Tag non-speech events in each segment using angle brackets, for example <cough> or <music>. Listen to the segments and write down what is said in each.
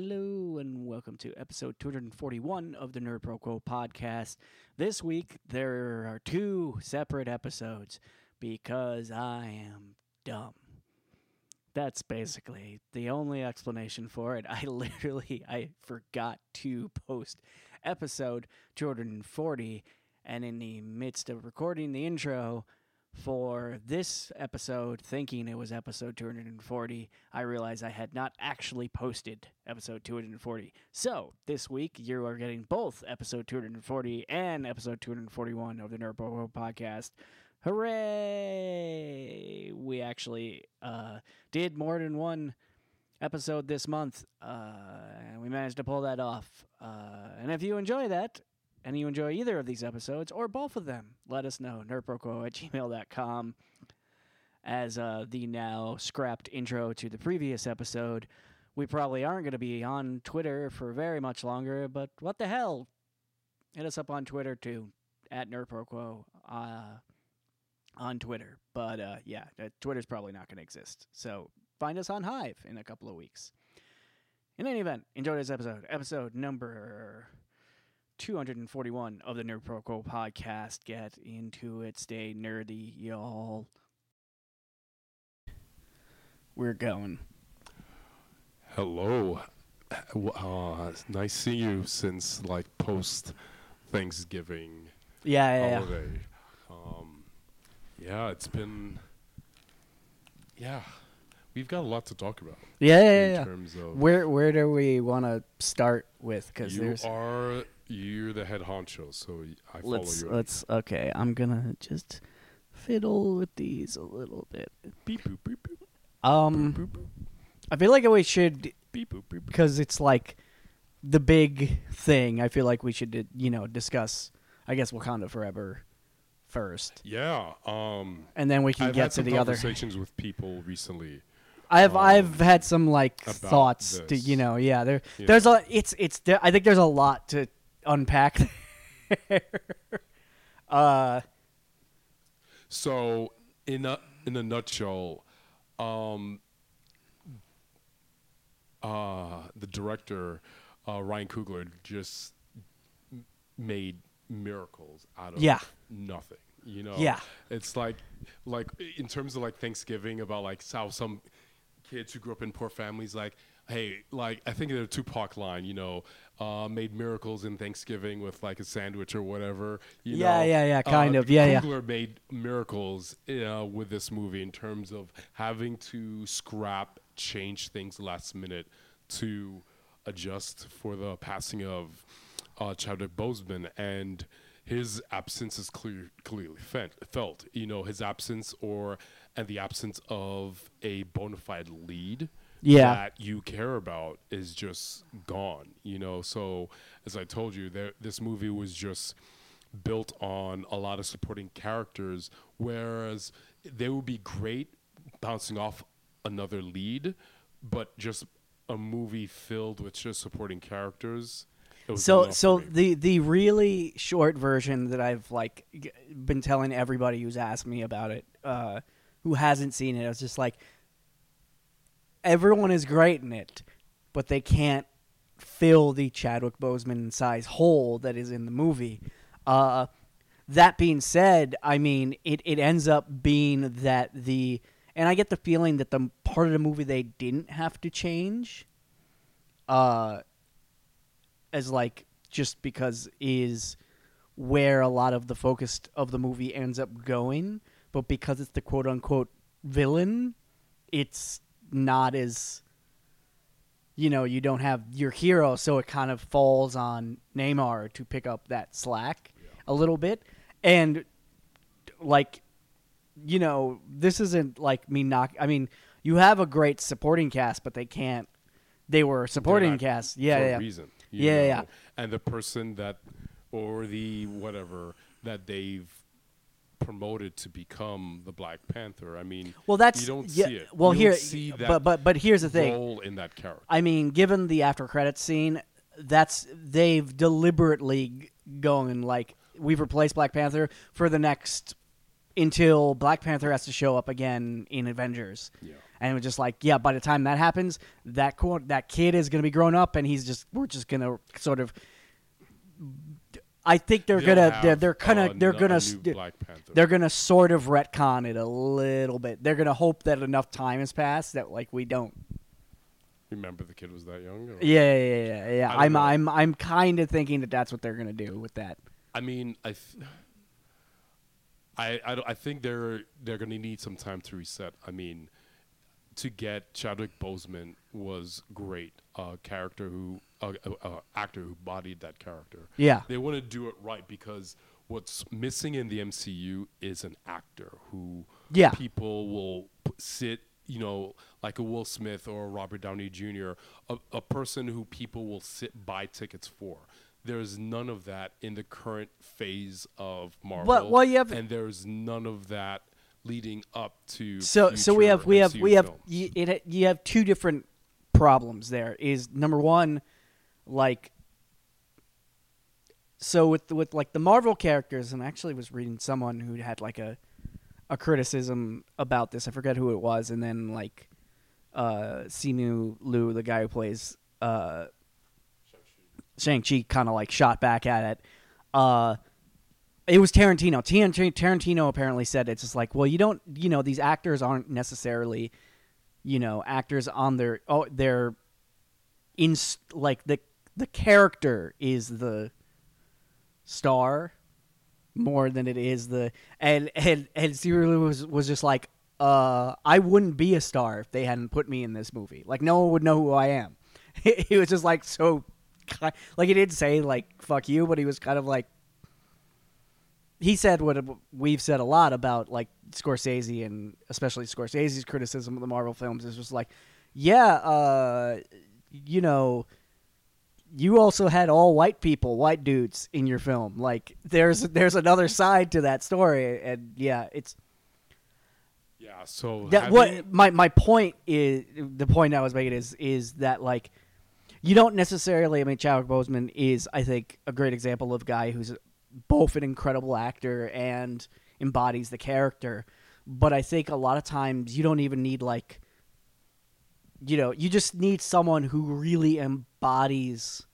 Hello and welcome to episode 241 of the Nerd Pro Quo podcast. This week there are two separate episodes because I am dumb. That's basically the only explanation for it. <laughs> I literally I forgot to post episode 240 and in the midst of recording the intro for this episode, thinking it was episode 240, I realized I had not actually posted episode 240. So this week, you are getting both episode 240 and episode 241 of the Nerd podcast. Hooray! We actually uh, did more than one episode this month, uh, and we managed to pull that off. Uh, and if you enjoy that, and you enjoy either of these episodes or both of them, let us know. nerdproquo at gmail.com. As uh, the now scrapped intro to the previous episode, we probably aren't going to be on Twitter for very much longer, but what the hell? Hit us up on Twitter too, at nerdproquo uh, on Twitter. But uh, yeah, uh, Twitter's probably not going to exist. So find us on Hive in a couple of weeks. In any event, enjoy this episode. Episode number 241 of the Nerd Pro Quo podcast. Get into it. Stay nerdy, y'all. We're going. Hello. Uh, nice seeing you since like post Thanksgiving Yeah, yeah, yeah. Um, yeah, it's been. Yeah, we've got a lot to talk about Yeah, yeah, in yeah. terms of. Where where do we want to start with? Because you there's are you're the head honcho, so I follow let's you. let's okay. I'm gonna just fiddle with these a little bit. beep boop beep boop Um, boop boop I feel like we should beep boop beep because it's like the big thing. I feel like we should, you know, discuss. I guess Wakanda Forever first, Yeah. Um. and then we can I've get to the other. conversations with people recently. I've um, I've had some like thoughts to you know yeah there Yeah. there's a it's it's there, I think there's a lot to unpack. there. <laughs> uh So, in a in a nutshell, um, uh, the director uh, Ryan Coogler just made miracles out of Yeah. nothing. You know, Yeah. it's like like in terms of like Thanksgiving about like how some kids who grew up in poor families like. Hey, like I think the Tupac line, you know, uh, made miracles in Thanksgiving with like a sandwich or whatever. You Yeah, know? yeah, yeah, kind Uh, of. Yeah, yeah. Coogler made miracles uh, with this movie in terms of having to scrap, change things last minute to adjust for the passing of uh, Chadwick Boseman, and his absence is clear, clearly felt, felt. You know, his absence or and the absence of a bona fide lead Yeah. that you care about is just gone. You know, so as I told you, there this movie was just built on a lot of supporting characters, whereas they would be great bouncing off another lead, but just a movie filled with just supporting characters. so so the the really short version that I've like g- been telling everybody who's asked me about it uh who hasn't seen it I was just like everyone is great in it but they can't fill the Chadwick Boseman size hole that is in the movie. Uh that being said I mean it it ends up being that the and I get the feeling that the part of the movie they didn't have to change uh as like just because is where a lot of the focus of the movie ends up going, but because it's the quote unquote villain, it's not as you know, you don't have your hero, so it kind of falls on Namor to pick up that slack a little bit. And like you know, this isn't like me knock I mean, you have a great supporting cast, but they can't they were supporting cast. Yeah, for yeah. a reason. Yeah, yeah. And the person that, or the whatever that they've promoted to become the Black Panther. I mean, Well, that's you don't yeah, see it. Well, You here, don't see that but but but here's the thing. role in that character. I mean, given the after credits scene, that's they've deliberately going like we've replaced Black Panther for the next until Black Panther has to show up again in Avengers. Yeah. and it was just like, yeah, by the time that happens, that co- that kid is going to be grown up, and he's just we're just going to sort of. I think they're gonna they're, they're gonna they're gonna a s- new Black Panther. they're gonna sort of retcon it a little bit. They're gonna hope that enough time has passed that like we don't. Remember the kid was that young? Yeah, yeah, yeah, yeah. yeah. I don't I'm. I'm I'm kind of thinking that that's what they're gonna do with that. I mean, I, th- <sighs> I, I, I think they're they're going to need some time to reset. I mean, to get Chadwick Boseman was great, A character who, uh, uh, uh, actor who bodied that character. Yeah. they want to do it right because what's missing in the MCU is an actor who Yeah. people will p- sit. You know, like a Will Smith or a Robert Downey Jr., a, a person who people will sit buy tickets for. There's none of that in the current phase of Marvel. well, you have- and there's none of that leading up to. So so we have we have MCU we have you, it, you have two different problems there. Is number one, like. So with with like the Marvel characters, and I actually was reading someone who had like a a criticism about this. I forget who it was, and then like uh Simu Liu, the guy who plays uh Shang Chi, kind of like shot back at it. Uh, it was Tarantino. Tarantino. Tarantino apparently said it's just like, well, you don't, you know, these actors aren't necessarily, you know, actors on their oh, they're in like the the character is the star more than it is the and and and Cyril was was just like, uh, I wouldn't be a star if they hadn't put me in this movie. Like no one would know who I am. <laughs> he was just like so, like he didn't say like fuck you, but he was kind of like he said what we've said a lot about like Scorsese and especially Scorsese's criticism of the Marvel films is just like, yeah, uh, you know, you also had all white people, white dudes in your film. Like there's there's another side to that story, and yeah, it's yeah. So that having- what my my point is the point I was making is is that like you don't necessarily I mean Chadwick Boseman is I think a great example of a guy who's both an incredible actor and embodies the character but I think a lot of times you don't even need like you know you just need someone who really embodies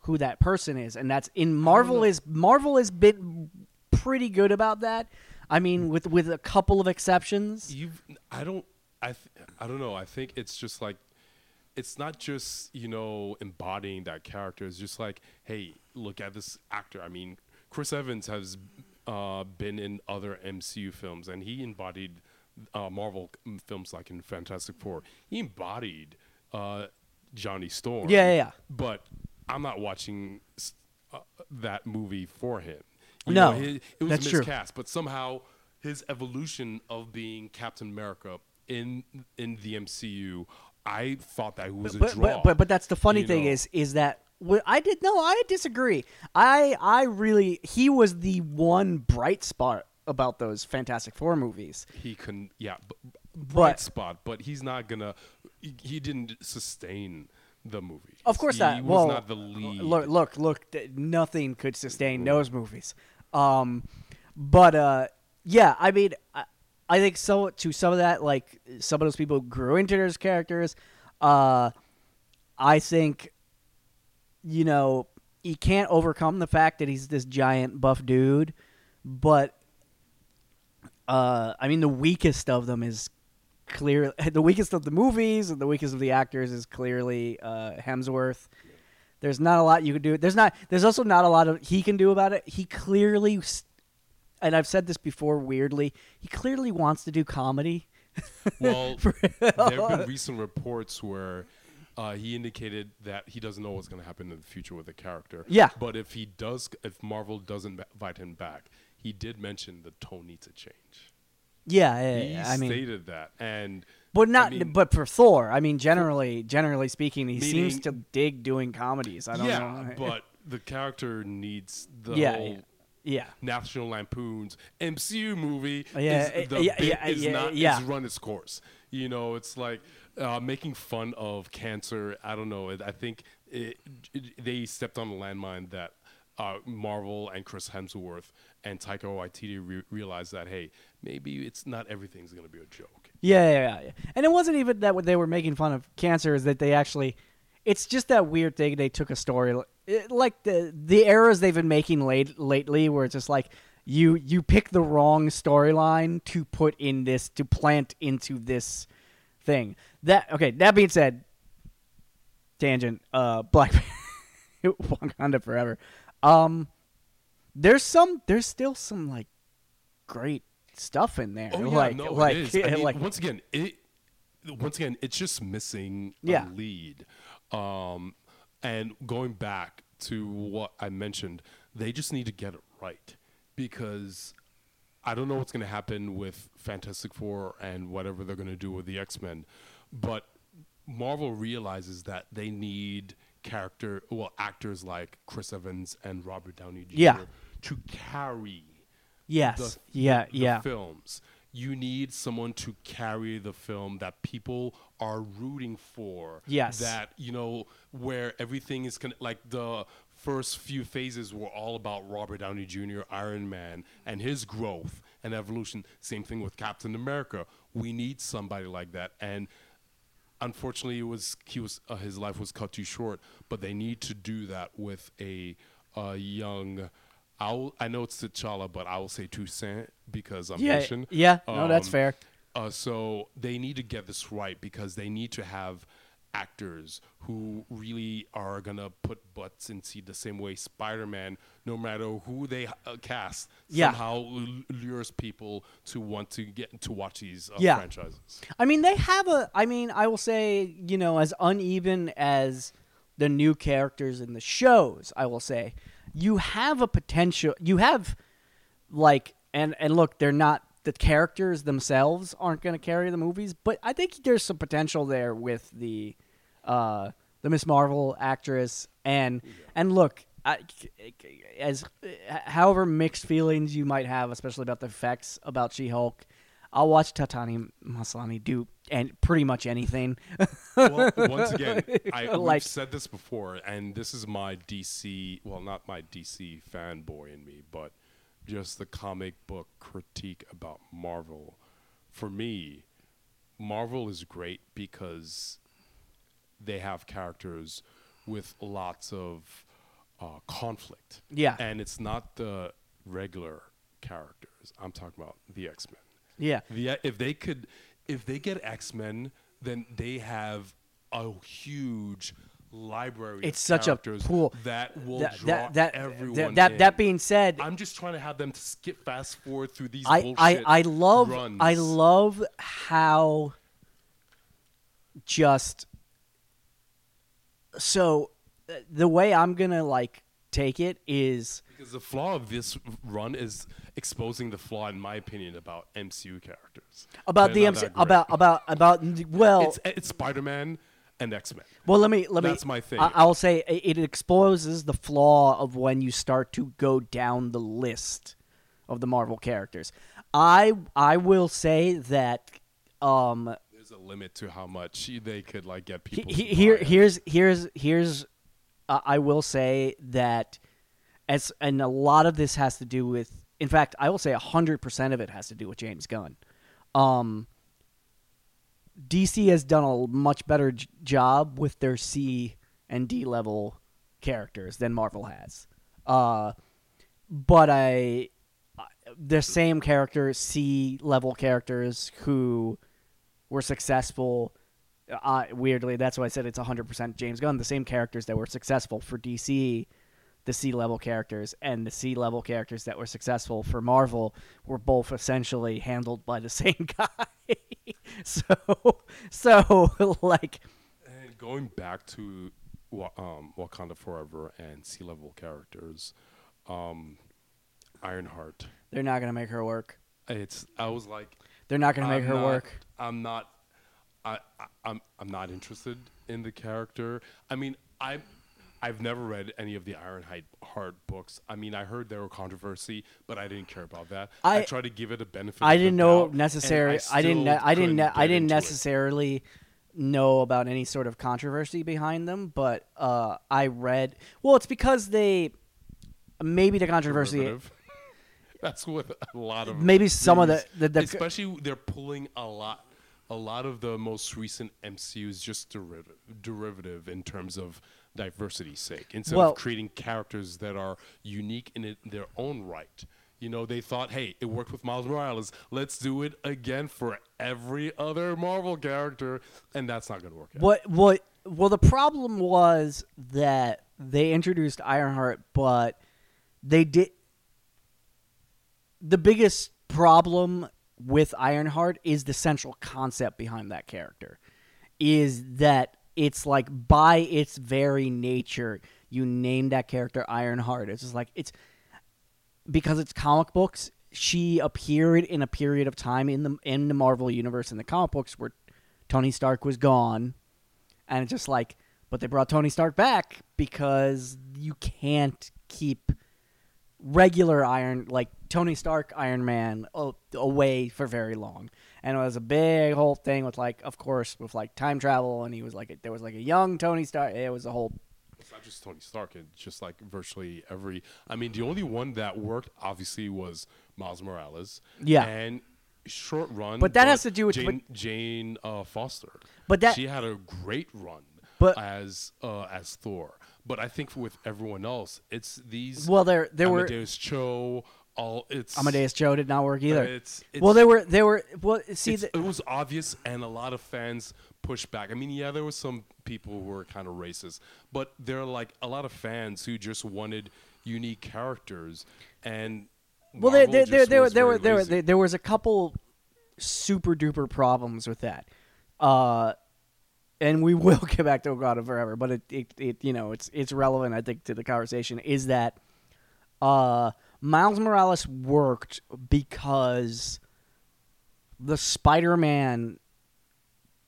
who that person is. And that's in Marvel is Marvel has been pretty good about that. I mean with with a couple of exceptions. You've i don't i th- i don't know. I think it's just like it's not just you know embodying that character. It's just like hey look at this actor. I mean chris evans has uh, been in other mcu films and he embodied uh, marvel films like in fantastic four. He embodied uh, johnny storm Yeah, yeah, yeah. but i'm not watching uh, that movie for him You No, know, he- it was that's true. miscast, but somehow his evolution of being Captain America in in the MCU, I thought that was a but, draw. but but but that's the funny thing know? is is that I did no I disagree. I I really he was the one bright spot about those Fantastic Four movies. he can yeah, b- b- But- bright spot, but he's not gonna. He, didn't sustain the movie. Of course he, not. Was well, not the lead. Look look look. th- Nothing could sustain those movies. Um, but uh, yeah, I mean, I, I think so. To some of that, like some of those people grew into those characters. Uh, I think, you know, he can't overcome the fact that he's this giant buff dude, but uh, I mean, the weakest of them is clear. <laughs> The weakest of the movies and the weakest of the actors is clearly uh, Hemsworth. There's not a lot you can do. There's not. There's also not a lot of he can do about it. He clearly, and I've said this before. Weirdly, he clearly wants to do comedy. <laughs> Well, there have been <laughs> recent reports where uh, he indicated that he doesn't know what's going to happen in the future with the character. Yeah. But if he does, if Marvel doesn't invite him back, he did mention the tone needs to change. Yeah, yeah, He I mean, stated that, and but not. I mean, but for Thor, I mean, generally, generally speaking, he seems to dig doing comedies. I don't yeah, know. <laughs> but the character needs the yeah, whole yeah, yeah. National Lampoon's MCU movie. Yeah, is, the yeah, yeah, is yeah, not yeah. is run its course. You know, it's like uh, making fun of cancer. I don't know. I think it, it, they stepped on a landmine that uh, Marvel and Chris Hemsworth and Taika Waititi re- realized that hey, maybe it's not everything's going to be a joke. Yeah, yeah, yeah. And it wasn't even that they were making fun of cancer is that they actually it's just that weird thing they took a story like the the errors they've been making late lately where it's just like you you pick the wrong storyline to put in this to plant into this thing. That okay, that being said, tangent, uh Black <laughs> Wakanda Forever. Um there's some there's still some like great stuff in there. Oh yeah, like no, like it is. <laughs> I mean, like once again, it once again, it's just missing Yeah. a lead. Um, and going back to what I mentioned, they just need to get it right because I don't know what's going to happen with Fantastic Four and whatever they're going to do with the X Men, but Marvel realizes that they need character, well, actors like Chris Evans and Robert Downey Jr. Yeah. to carry yes. the, yeah, the yeah. films. You need someone to carry the film that people are rooting for. Yes. That, you know, where everything is con- like the first few phases were all about Robert Downey Jr., Iron Man, and his growth and evolution. Same thing with Captain America. We need somebody like that. And unfortunately, it was he was uh, his life was cut too short. But they need to do that with a, uh young. I'll, I know it's T'Challa, but I will say Toussaint because I'm Yeah, Haitian. yeah, no, that's Um, fair. Uh, so they need to get this right because they need to have actors who really are gonna put butts in seat the same way Spider-Man, no matter who they uh, cast, Yeah. somehow l- lures people to want to get to watch these uh, Yeah. franchises. I mean, they have a. I mean, I will say, you know, as uneven as the new characters in the shows, I will say, you have a potential. You have, like, and and look, they're not the characters themselves aren't going to carry the movies, but I think there's some potential there with the, uh, the Miss Marvel actress and and look. I, as however mixed feelings you might have, especially about the effects about She-Hulk, I'll watch Tatiana Maslany do and pretty much anything. well, once again, <laughs> I, Like- we've said this before, and this is my DC, well, not my DC fanboy in me, but just the comic book critique about Marvel. For me, Marvel is great because they have characters with lots of uh, conflict. Yeah. And it's not the regular characters. I'm talking about the X Men. yeah, The, if they could, if they get X Men, then they have a huge library. It's of such a characters pool. that will that draw that that, everyone. that, that, in. that being said, I'm just trying to have them to skip fast forward through these I, bullshit I I love runs. I love how just so uh, the way I'm gonna like take it is because the flaw of this run is exposing the flaw, in my opinion, about MCU characters. about They're the not MC that great. about about about well it's, it's Spider Man and X Men. Well, let me let me. That's my thing. I, I'll say it exposes the flaw of when you start to go down the list of the Marvel characters. I I will say that um There's a limit to how much they could like get people. he- to here here's here's here's uh, I will say that as and a lot of this has to do with in fact I will say 100% of it has to do with James Gunn. Um DC has done a much better j- job with their C and D level characters than Marvel has. Uh but I the same characters, C level characters who were successful. Uh, weirdly, that's why I said it's 100% James Gunn. The same characters that were successful for DC, the C level characters, and the C level characters that were successful for Marvel were both essentially handled by the <laughs> same guy. <laughs> so, so <laughs> like, And going back to um, Wakanda Forever and C level characters, um, Ironheart. they're not gonna make her work. It's I was like, They're not gonna make I'm her not- work. I'm not. I, I I'm I'm not interested in the character. I mean, I I've never read any of the Ironheart Heart books. I mean, I heard there were controversy, but I didn't care about that. I, I- tried to give it a benefit. I didn't know necessarily. I, didn't. still Ne- I didn't. Ne- I didn't into it. necessarily know about any sort of controversy behind them, but uh, I read. Well, it's because they maybe the controversy. <laughs> That's what a lot of Maybe some of the- the- the- especially they're pulling a lot a lot of the most recent MCU is just derivative, derivative in terms of diversity's sake. Instead Well- of creating characters that are unique in it, their own right. You know, they thought, hey, it worked with Miles Morales. Let's do it again for every other Marvel character, and that's not going to work out. What what well the problem was that they introduced Ironheart, but they did the biggest problem with Ironheart is the central concept behind that character. Is that it's like by its very nature, you name that character Ironheart. It's just like it's because it's comic books. She appeared in a period of time in the in the Marvel universe in the comic books where Tony Stark was gone, and it's just like, but they brought Tony Stark back because you can't keep regular Iron like Tony Stark Iron Man away for very long. And it was a big whole thing with like, of course, with like time travel, and he was like, there was like a young Tony Stark. It was a whole It's not just Tony Stark. It's just like virtually every. I mean, the only one that worked obviously was Miles Morales. Yeah. And short run. But that has to do with- Jane, Jane uh, Foster. But that- she had a great run. But- as uh, as Thor. But I think with everyone else, it's these. well. There there were Cho. All it's Amadeus Cho did not work either. It's, it's well, they were they were well. See, the, it was obvious, and a lot of fans pushed back. I mean, yeah, there were some people who were kind of racist, but there are like a lot of fans who just wanted unique characters, and well, there there there there, there, were there, were- there there was a couple super duper problems with that. Uh, and we <laughs> will get back to Wakanda forever, but it, it, it you know it's it's relevant I think to the conversation is that uh, Miles Morales worked because the Spider-Man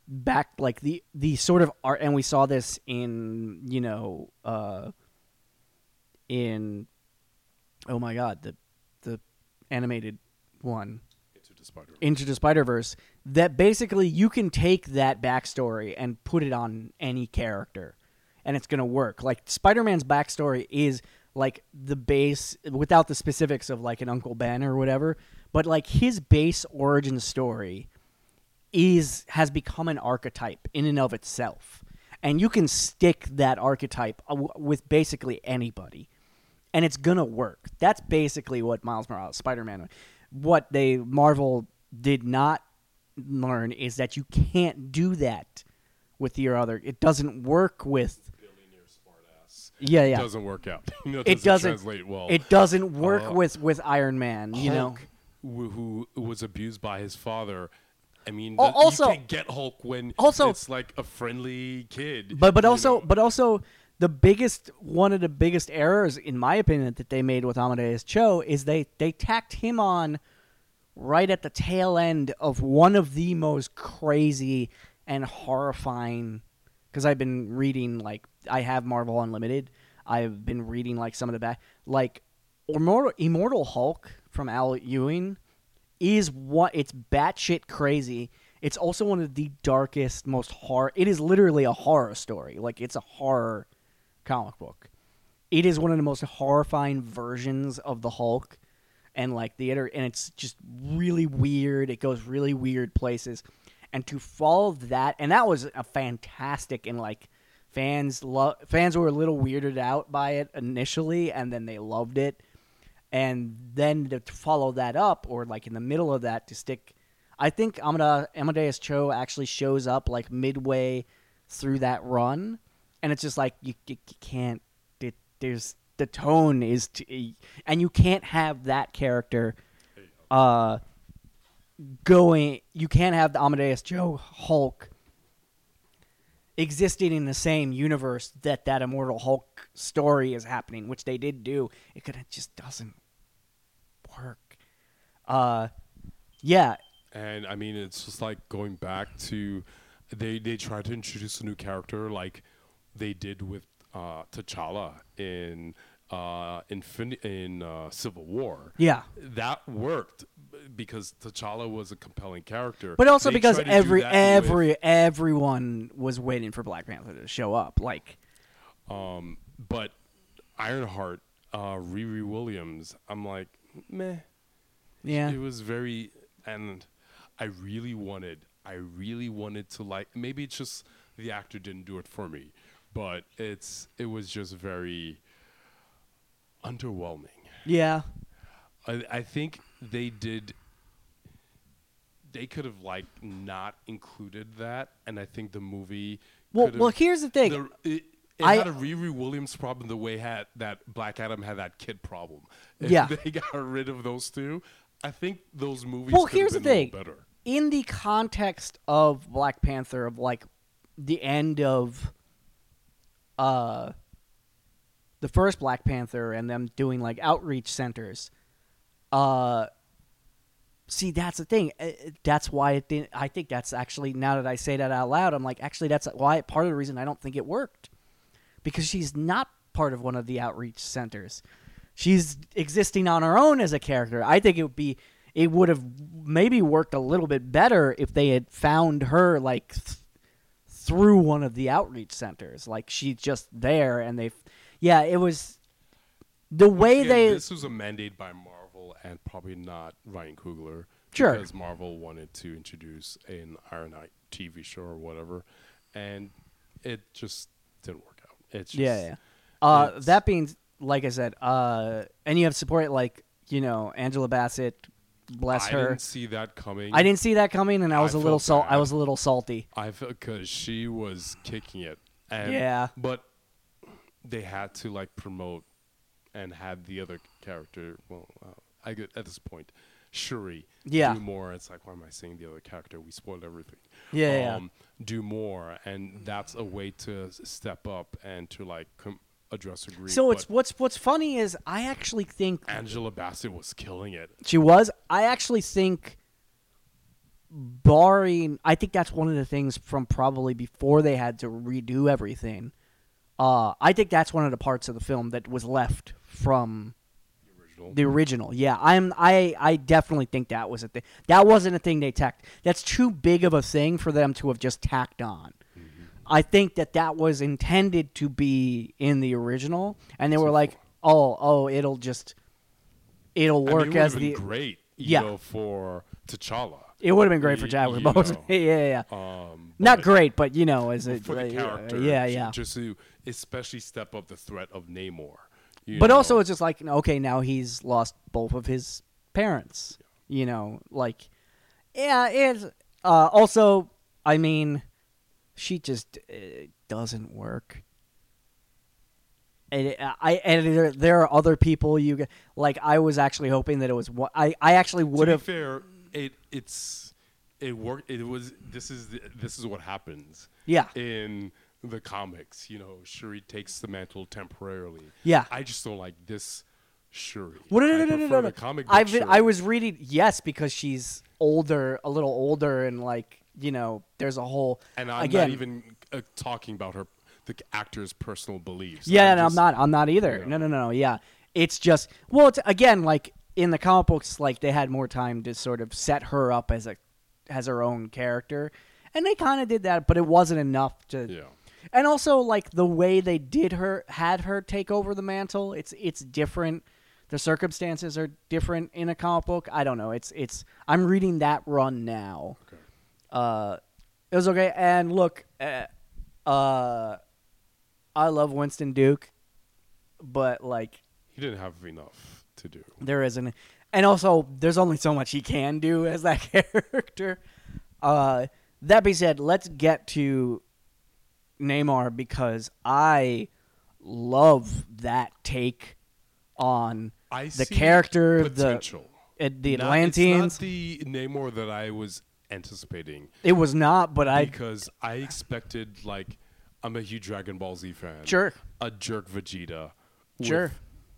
back like the the sort of art and we saw this in you know uh in oh my god the the animated one Into the Spider-Man. into the Spider Verse that basically you can take that backstory and put it on any character, and it's gonna work. Like Spider Man's backstory is like the base without the specifics of like an Uncle Ben or whatever, but like his base origin story is has become an archetype in and of itself, and you can stick that archetype uh, with basically anybody and it's gonna work. That's basically what Miles Morales, Spider Man, what they Marvel did not learn is that you can't do that with your other. It doesn't work with. Yeah, yeah. doesn't work out. <laughs> you know, it doesn't translate well. It doesn't work Uh, with with Iron Man. You know. Hulk, who, who was abused by his father. I mean, Al- the- also- you can't get Hulk when also- it's like a friendly kid. But but you also know? but also the biggest one of the biggest errors in my opinion that they made with Amadeus Cho is they they tacked him on right at the tail end of one of the most crazy and horrifying because I've been reading like I have Marvel Unlimited. I've been reading like some of the back like Immortal, Immortal Hulk from Al Ewing is what it's batshit crazy. It's also one of the darkest, most horror. It is literally a horror story. Like it's a horror comic book. It is one of the most horrifying versions of the Hulk, and like the inter- and it's just really weird. It goes really weird places, and to follow that, and that was a fantastic and like fans love fans were a little weirded out by it initially, and then they loved it. And then to follow that up or like in the middle of that to stick i think amadeus cho actually shows up like midway through that run and it's just like you, you, you can't it, there's the tone is t- and you can't have that character uh going you can't have the amadeus cho hulk existing in the same universe that that immortal hulk story is happening which they did do it could it just doesn't work. Uh yeah. And I mean, it's just like going back to they they tried to introduce a new character like they did with uh, T'Challa in uh, Infin- in uh, Civil War. yeah That worked because T'Challa was a compelling character. but also They because do every with- every everyone was waiting for black panther to show up like um, but Ironheart, uh, Riri Williams, I'm like, meh. yeah It was very, and I really wanted I really wanted to like. Maybe it's just the actor didn't do it for me, but it's it was just very underwhelming. Yeah. I, I think they did. They could have like not included that, and I think the movie. Well, well, here's the thing. the, it, it I- had a Riri Williams problem the way had that Black Adam had that kid problem. <laughs> If Yeah. they got rid of those two, I think those movies. well, here's the thing. Better. In the context of Black Panther, of like the end of uh the first Black Panther and them doing like outreach centers, uh see that's the thing. Uh, That's why it didn't. I think that's actually now that I say that out loud, I'm like, actually, that's why part of the reason I don't think it worked because she's not part of one of the outreach centers. She's existing on her own as a character. I think it would be it would have maybe worked a little bit better if they had found her like th- through one of the outreach centers. Like she's just there and they yeah, it was the way they this was a mandate by Marvel and probably not Ryan Coogler. Sure. Because Marvel wanted to introduce an Iron Knight TV show or whatever, and it just didn't work out. It's just, Yeah, yeah. Uh, it's- that being, like I said, uh, and you have support like you know Angela Bassett, bless I her. I didn't see that coming. I didn't see that coming, and I I was a little salt. I was a little salty. I felt because she was kicking it, and Yeah. but they had to like promote and had the other character. Well, uh, I get at this point, Shuri. Yeah. Do more. It's like, why am I saying the other character? We spoiled everything. Yeah, yeah. Um, do more, and that's a way to step up and to like com- address a grief. So it's what's what's funny is I actually think Angela Bassett was killing it. she was. I actually think, barring, I think that's one of the things from probably before they had to redo everything. Uh, I think that's one of the parts of the film that was left from The original. The original, yeah. I'm I I definitely think that was a thing. That wasn't a thing they tacked. That's too big of a thing for them to have just tacked on. I think that that was intended to be in the original, and they were like, "Oh, oh, it'll just it'll I mean, work it as the great, you Yeah. know, for T'Challa. it would have been great for Chadwick Boseman. <laughs> yeah, yeah, yeah. Um, Not great, but you know, as a for the uh, character. yeah, yeah. Just to especially step up the threat of Namor. But know. also, it's just like okay, now he's lost both of his parents. You know, like yeah, it's uh, also. I mean, she just uh, doesn't work. And it, I and there, there are other people you g- like. I was actually hoping that it was one. I I actually would to be have. fair, it it's it worked. It was this is the, this is what happens. Yeah. In the comics, you know, Shuri takes the mantle temporarily. Yeah. I just don't like this Shuri. Well, no, no, no, no, no, no. I've been, I was reading yes because she's older, a little older, and like you know, there's a whole and I'm again. not even uh, talking about her, the actor's personal beliefs. Yeah, I'm no, I'm not. I'm not either. Yeah. No, no, no, no. Yeah, it's just well, it's, again, like in the comic books, like they had more time to sort of set her up as a as her own character, and they kind of did that, but it wasn't enough to. Yeah. And also, like the way they did her, had her take over the mantle. It's it's different. The circumstances are different in a comic book. I don't know. It's it's. I'm reading that run now. Okay. Uh, it was okay. And look, uh, uh, I love Winston Duke, but like He didn't have enough to do. there isn't, and also there's only so much he can do as that <laughs> character. Uh, that being said, let's get to Namor because I love that take on I the see character, the uh, the Not- Atlanteans. It's not the Namor that I was anticipating it was not, but I because I expected like I'm a huge Dragon Ball Z fan. Sure. A jerk Vegeta. Sure.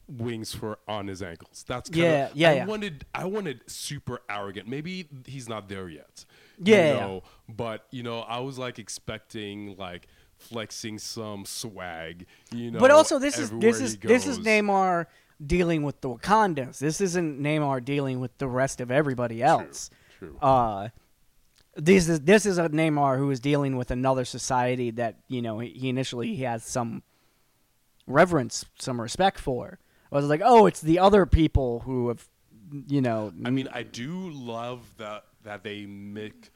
With wings for on his ankles. That's Yeah, kinda, yeah, I yeah. wanted I wanted super arrogant. Maybe he's not there yet. Yeah, You yeah, yeah. but you know, I was like expecting like flexing some swag, you know. but also this is this is this is. Namor dealing with the Wakandans. This isn't Namor dealing with the rest of everybody else. True. Uh, this is this is a Namor who is dealing with another society that you know he, he initially he has some reverence, some respect for. I was like, oh, it's the other people who have, you know, I mean, I do love that that they make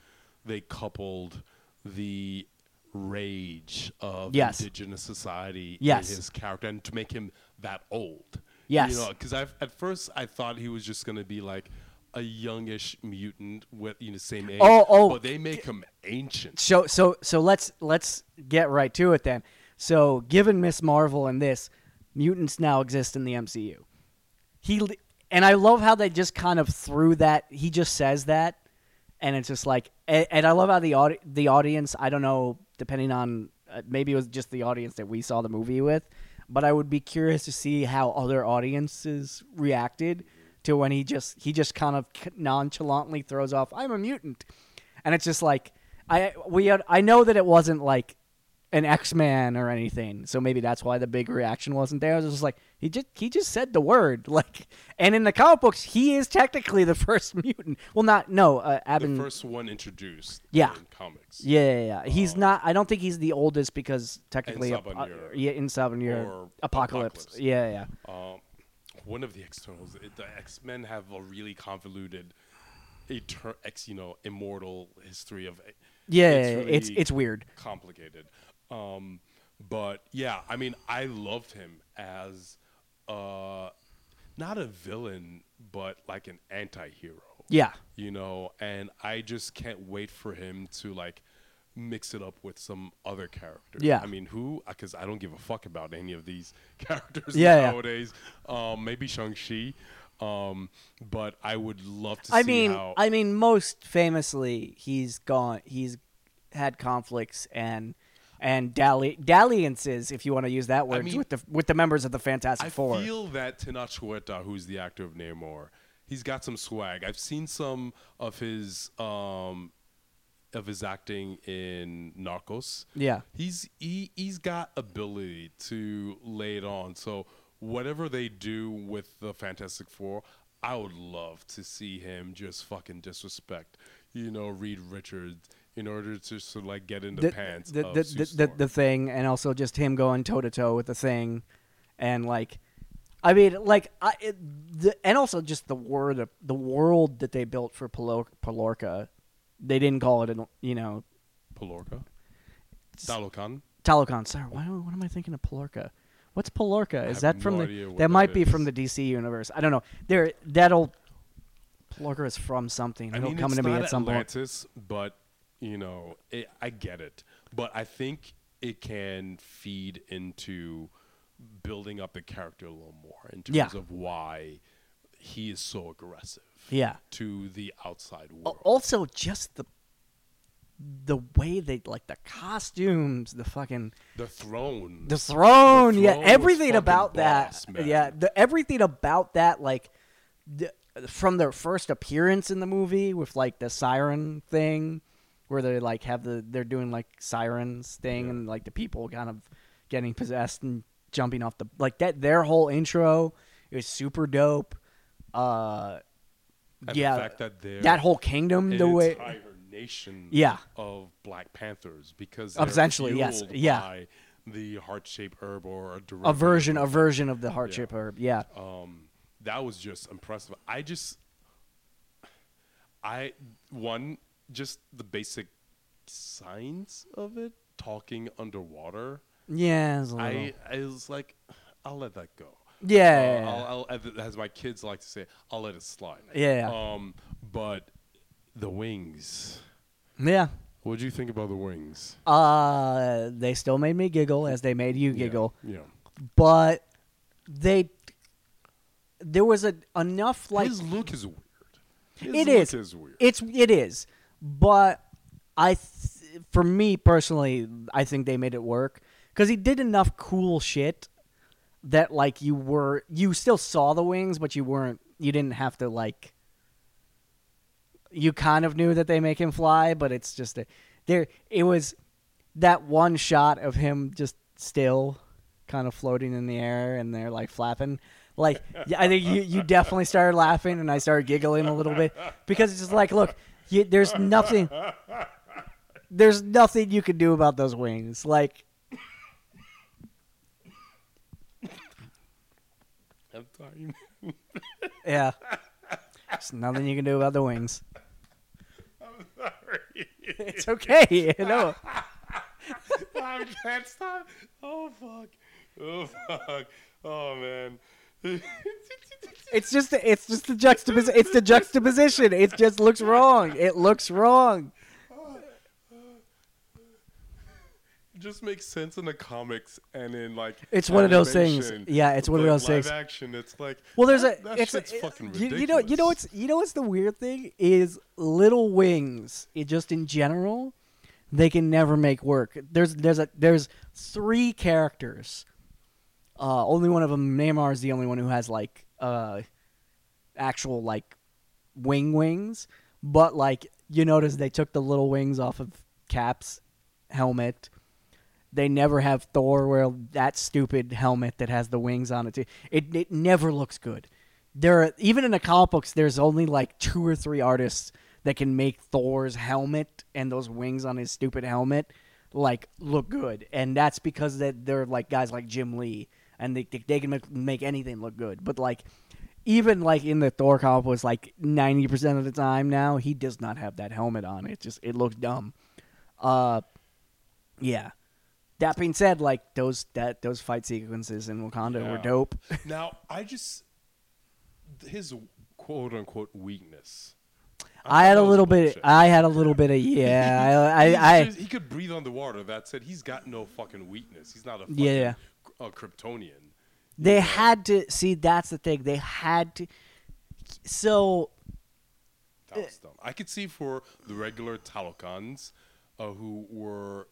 they coupled the rage of Yes. indigenous society Yes. in his character and to make him that old. Yes. You know, because I at first I thought he was just gonna be like a youngish mutant with you know same age. Oh, oh. But they make him ancient. So so so let's let's get right to it then. So given Miss Marvel and this, mutants now exist in the MCU. He and I love how they just kind of threw that. He just says that, and it's just like, and, and I love how the audi- the audience. I don't know, depending on uh, maybe it was just the audience that we saw the movie with, but I would be curious to see how other audiences reacted to when he just he just kind of nonchalantly throws off, "I'm a mutant," and it's just like I we had, I know that it wasn't like an X Man or anything, so maybe that's why the big reaction wasn't there. I was just like he just he just said the word <laughs> like, and in the comic books he is technically the <laughs> first mutant. Well, not no, uh, The first one introduced Yeah. in comics. yeah, yeah, yeah. He's not. I don't think he's the oldest because technically, uh, yeah, in Sabah Nur, Or Apocalypse. Apocalypse. Yeah, yeah. Um, one of the externals, it- the X Men have a really convoluted, eter- ex, you know, immortal history of. Yeah, it's yeah, yeah. it's it's weird. complicated. Um, but yeah, I mean, I loved him as uh, not a villain, but like an anti-hero. Yeah, You know, and I just can't wait for him to like mix it up with some other characters. Yeah. I mean, who? Because I don't give a fuck about any of these <laughs> characters Yeah, yeah. nowadays. Um, maybe Shang Chi. Um, but I would love to I see mean, how. I mean, most famously, he's gone. He's had conflicts and and dalliances, if you want to use that word, mean- with the with the members of the Fantastic I Four. feel that Tenoch Huerta, who's the actor of Namor, he's got some swag. I've seen some of his um, of his acting in Narcos. Yeah. he's he he's got ability to lay it on. So whatever they do with the Fantastic Four, I would love to see him just fucking disrespect, you know, Reed Richards in order to sort of like get into the, the, pants the, of the, the, the, the thing, and also just him going toe to toe with the thing, and like, I mean, like, I it, the, and also just the word, the world that they built for Palor- Palorca, they didn't call it, an, you know, Palorca, Talocan. Talocan. Sorry, why, what am I thinking of Palorca? What's Palorca? Is that from no the? idea what That might be is. from the DC universe. I don't know. There, that'll. Palorca is from something. I It'll mean, come it's to me at some point. Atlantis, but you know, it, I get it. But I think it can feed into building up the character a little more in terms Yeah. of why he is so aggressive. Yeah. To the outside world. Also, just the the way they like the costumes, the fucking the throne. the throne, The yeah, throne everything about boss, that, man. yeah, the everything about that, like the, from their first appearance in the movie with like the siren thing, where they like have the they're doing like sirens thing, Yeah. and like the people kind of getting possessed and jumping off the like that. Their whole intro is super dope. Uh, And yeah, the fact that that whole kingdom, the way, entire nation Yeah. of Black Panthers because Essentially, yes, yeah. by the heart shaped herb or a, a version, a of version of the heart shape herb. Yeah, um, that was just impressive. I just, I one just the basic signs of it, talking underwater. yeah, it's a little- I I was like, I'll let that go. yeah, Uh, yeah, yeah. I'll, I'll, as my kids like to say, I'll let it slide. Yeah. Um, but the wings. yeah. What do you think about the wings? Uh, they still made me giggle as they made you giggle, Yeah. but they there was a enough like His look is weird. His it look is is weird. It's it is, but I th- for me personally, I think they made it work because he did enough cool shit that like you were you still saw the wings, but you weren't you didn't have to like you kind of knew that they make him fly, but it's just a, there. It was that one shot of him just still kind of floating in the air, and they're like flapping. Like I think you you definitely started laughing, and I started giggling a little bit because it's just like, look, you, there's nothing, there's nothing you can do about those wings. Like I'm sorry. yeah, there's nothing you can do about the wings. I'm sorry. it's okay. You <laughs> know. I can't stop. Oh fuck. Oh fuck. Oh man. It's just it's just the juxtaposition. It's the juxtaposition. It just looks wrong. It looks wrong. It just makes sense in the comics and in like It's one of those things. Yeah, it's one of those live things. action. It's like Well, there's that, a. that it's shit's a, fucking you, ridiculous. you know. You know what's. You know what's the weird thing is little wings. It just in general, they can never make work. There's there's a there's three characters. Uh, only one of them, Namor, is the only one who has like uh, actual like wing wings. But like you notice, they took the little wings off of Cap's helmet. They never have Thor wear that stupid helmet that has the wings on it. It it never looks good. There, are, even in the comic books, there's only like two or three artists that can make Thor's helmet and those wings on his stupid helmet like look good, and that's because that they're like guys like Jim Lee, and they they can make, make anything look good. But like even like in the Thor comic was like ninety percent of the time now, he does not have that helmet on. It just it looks dumb. Uh, yeah. That being said, like those that those fight sequences in Wakanda were dope. <laughs> Now I just his quote unquote weakness. I had a that was little bit. I had a little bit of yeah. I I, I he could breathe underwater. That said, he's got no fucking weakness. He's not a fucking, Yeah. Uh, Kryptonian. they had to see. That's the thing. They had to. So That was dumb. I could see for the regular Talokans uh, who were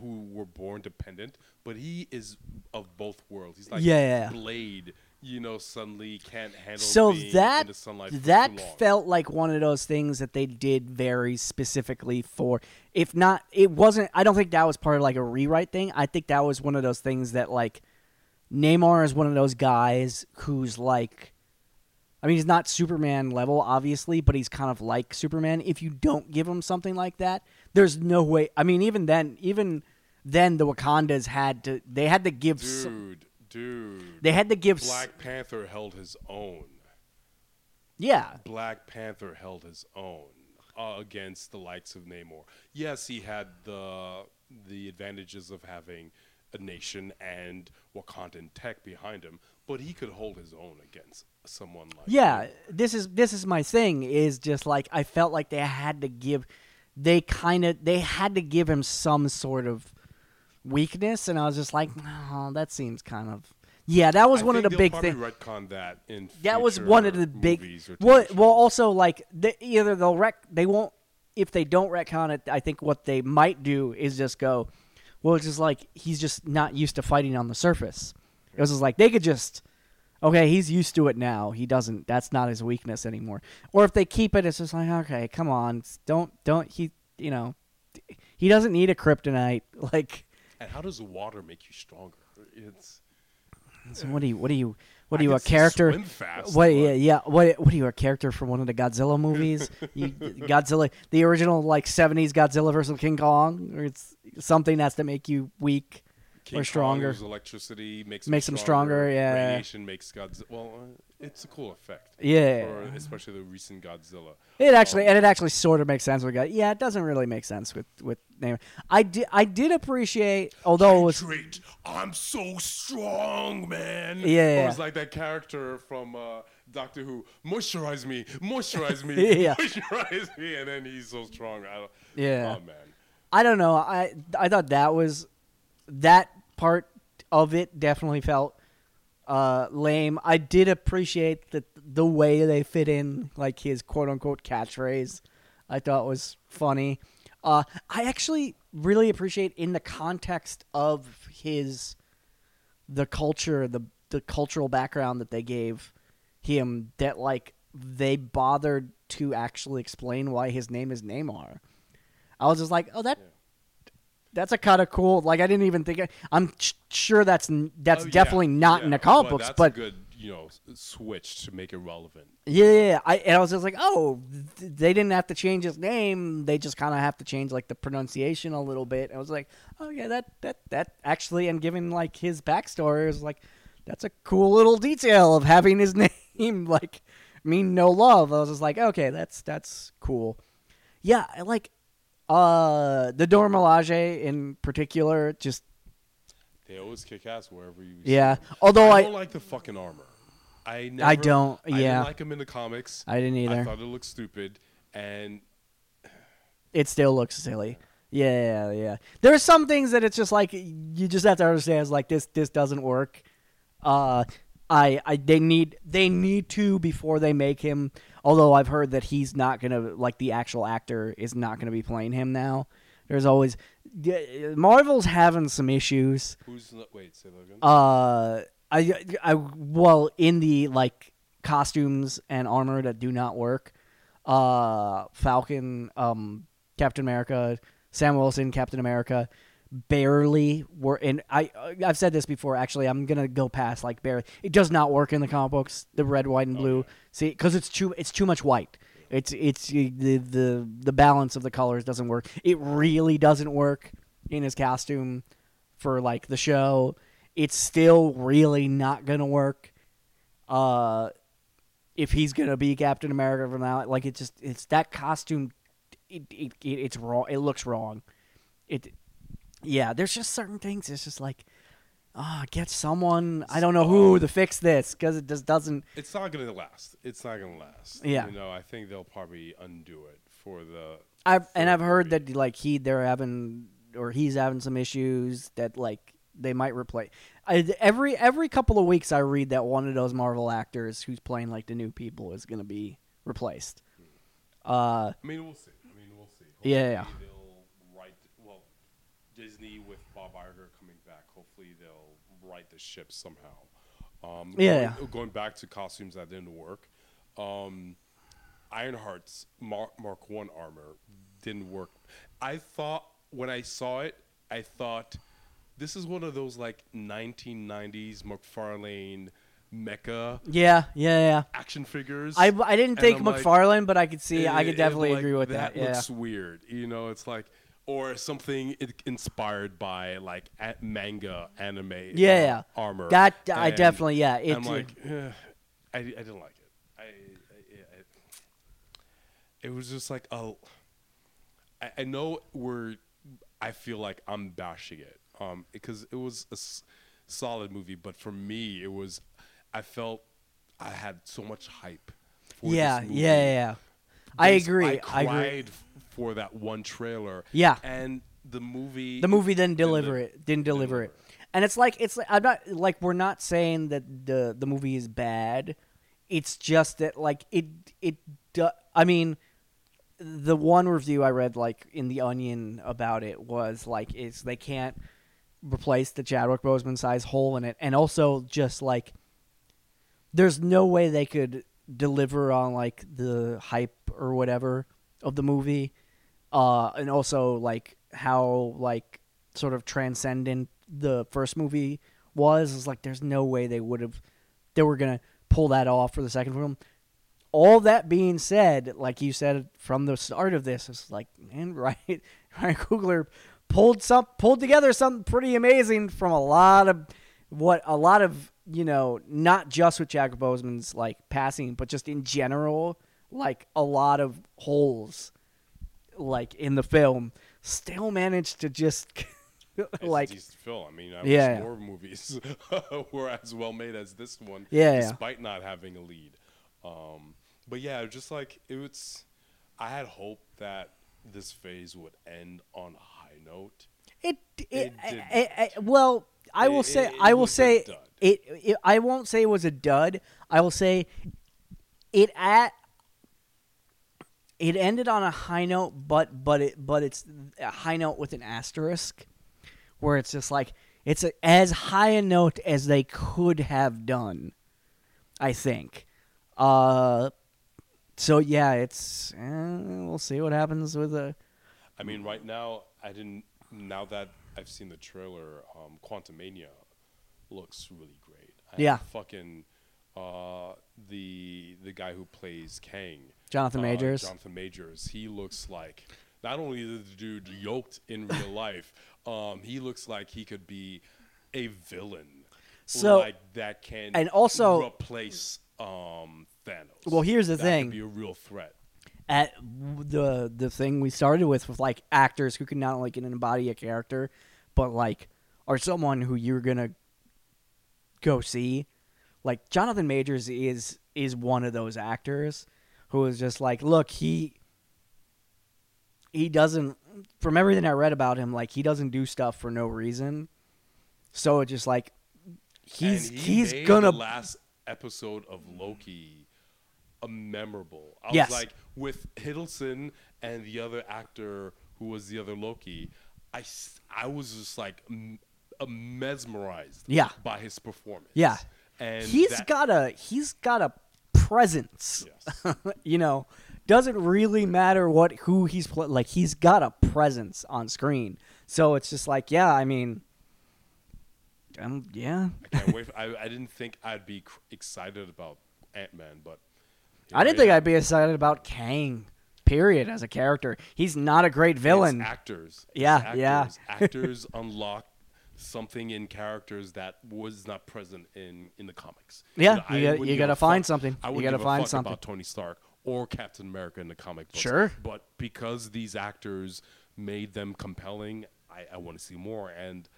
who were born dependent, but he is of both worlds. He's like Yeah, yeah, yeah. Blade. You know, suddenly can't handle so being in that the sunlight for that felt like one of those things that they did very specifically for if not it wasn't i don't think that was part of like a rewrite thing. I think that was one of those things that like Namor is one of those guys who's like i mean he's not superman level obviously but he's kind of like superman. If you don't give him something like that there's no way i mean even then even then the wakandas had to they had to give some, dude, they had to give s- Black Panther held his own. yeah Black Panther held his own uh, against the likes of Namor. Yes, he had the the advantages of having a nation and Wakandan tech behind him, but he could hold his own against someone like yeah Namor. this is this is my thing is just like i felt like they had to give they kind of they had to give him some sort of weakness and i was just like oh that seems kind of yeah that was I one of the big things retcon that in that was one of the big well, well also like they, either they'll rec they won't if they don't retcon it i think what they might do is just go well it's just like he's just not used to fighting on the surface. It was just like they could just okay he's used to it now. He doesn't that's not his weakness anymore. Or if they keep it it's just like okay come on don't don't he you know he doesn't need a kryptonite <laughs> like And how does water make you stronger? It's so what do you what do you what are you a character swim fast, what yeah, yeah what what are you a character from one of the Godzilla movies? You, <laughs> Godzilla the original like 70s Godzilla versus King Kong? Or it's something that's to make you weak King or stronger Kong's electricity makes Makes him stronger, yeah. Radiation makes Godzilla. Well, uh, it's a cool effect. Yeah. For especially the recent Godzilla. It actually Um, and it actually sort of makes sense with God. Yeah, it doesn't really make sense with with Namor. I did I did appreciate although it was Hydrate. I'm so strong, man. Yeah. It was like that character from uh, Doctor Who. Moisturize me, moisturize me, <laughs> Yeah. moisturize me, and then he's so strong. I don't, Yeah. Oh man. I don't know. I I thought that was that part of it definitely felt uh, lame. I did appreciate the the way they fit in like his quote unquote catchphrase. I thought was funny. Uh, I actually really appreciate in the context of his the culture, the the cultural background that they gave him that like they bothered to actually explain why his name is Namor. I was just like, oh, that that's a kind of cool. Like I didn't even think. I'm sh- sure that's that's Oh, yeah, definitely not in the comic but books, that's but a good, you know, switch to make it relevant. yeah, yeah, yeah. I and I was just like, oh, th- they didn't have to change his name. They just kind of have to change like the pronunciation a little bit. I was like, oh yeah, that that that actually, and given like his backstory, was like, that's a cool little detail of having his <laughs> name like mean no love. I was just like, okay, that's that's cool. Yeah, I like Uh, the Dora Milaje in particular, just They always kick ass wherever you. see yeah. them. Although I I, don't like the fucking armor. I never, I don't. Yeah, I didn't like him in the comics. I didn't either. I thought it looked stupid, and it still looks silly. Yeah, yeah, yeah. There are some things that it's just like you just have to understand. Is like this, this doesn't work. Uh, I, I, they need, they need to before they make him. Although I've heard that he's not gonna like the actual actor is not gonna be playing him now. There's always Marvel's having some issues. who's the, wait? Say that again. Uh, I, I, well, in the like costumes and armor that do not work. Uh, Falcon, um, Captain America, Sam Wilson, Captain America, barely work. And I, I've said this before. Actually, I'm gonna go past like barely. It does not work in the comic books. The red, white, and blue. See, because it's too, it's too much white. It's, it's the the the balance of the colors doesn't work. It really doesn't work in his costume for like the show. It's still really not gonna work. Uh, if he's gonna be Captain America from now, like it just it's that costume. It, it, it it's wrong. It looks wrong. It, yeah. There's just certain things. It's just like, ah, get someone. I don't know who to fix this because it just doesn't. it's not gonna last. It's not gonna last. Yeah. You know, I think they'll probably undo it for the. I've and I've heard that like he they're having or he's having some issues that like they might replace. I, every every couple of weeks I read that one of those Marvel actors who's playing like the new people is gonna be replaced. Uh, I mean, we'll see. I mean, we'll see. Yeah, yeah. Hopefully They'll write. Well, Disney with Bob Iger coming back. Hopefully they'll right the ship somehow. Um, Yeah, Going, going back to costumes that didn't work. Um, Ironheart's Mark, Mark One armor didn't work. I thought when I saw it, I thought this is one of those like 1990s McFarlane mecha yeah, yeah, yeah. action figures. I, I didn't think I'm like, McFarlane, but I could see. I could it, definitely like, agree with that. That yeah, looks weird. You know, it's like or something inspired by like manga anime. yeah, uh, yeah. armor. That I definitely yeah. It's I'm like, eh, I, I didn't like it. I, I, I it was just like oh, I, I know we're. I feel like I'm bashing it, um, because it was a s- solid movie, but for me, it was. I felt I had so much hype. For yeah, yeah, yeah. I agree. I I, cried agree. for that one trailer. Yeah. and the movie. The movie didn't deliver deli- it. Didn't deliver it. And it's like it's like I'm not like we're not saying that the the movie is bad. It's just that like it it do, I mean the one review I read like in the Onion about it was like it's they can't replace the Chadwick Boseman size hole in it and also just like there's no way they could deliver on like the hype or whatever of the movie uh and also like how like sort of transcendent the first movie was is like there's no way they would have they were gonna pull that off for the second film. All that being said like you said from the start of this it's like man <laughs> right ryan coogler pulled some pulled together something pretty amazing from a lot of what a lot of you know not just with jack boseman's like passing but just in general like a lot of holes like in the film still managed to just <laughs> It's like decent film. I mean, I Yeah, wish yeah. more movies <laughs> were as well made as this one. Yeah, yeah. despite not having a lead. Um, but yeah, just like it was, I had hope that this phase would end on a high note. It, it, It I- didn't. I- I- well, I will It- say, it- it I will say, it, it. I won't say it was a dud. I will say, it at. It ended on a high note, but but it but it's a high note with an asterisk, where it's just like it's a, as high a note as they could have done. I think. Uh, so yeah, it's eh, we'll see what happens with the. I mean, right now, I didn't. Now that I've seen the trailer, um, Quantumania looks really great. I Yeah. fucking uh, the the guy who plays Kang, Jonathan uh, Majors. Jonathan Majors. He looks like not only is the dude yoked in real <laughs> life, um, he looks like he could be a villain. So- like that can and also- replace um, Thanos. Well, here's the That thing. could be a real threat. at the the thing we started with with like actors who can not only can embody a character, but like are someone who you're gonna go see. Like Jonathan Majors is is one of those actors who is just like, look, he he doesn't from everything I read about him, like he doesn't do stuff for no reason. So it's just like he's And he he's gonna the last episode of Loki a memorable. I Yes. was like with Hiddleston and the other actor who was the other Loki. I I was just like m- mesmerized. Yeah. by his performance. Yeah. And he's that- got a he's got a presence. Yes. <laughs> you know, doesn't really matter what who he's pl- like. He's got a presence on screen. So it's just like, yeah, I mean, um, yeah. I can't wait. I, I didn't think I'd be cr- excited about Ant Man, but I didn't think I'd be excited about Kang. Period. As a character, he's not a great villain. It's actors. Yeah, actors. yeah. actors <laughs> unlock something in characters that was not present in in the comics. Yeah, know, you gotta- you gotta find fuck- something. I wouldn't gotta find fuck something. about Tony Stark or Captain America in the comic books. Sure. but because these actors made them compelling, I, I want to see more. And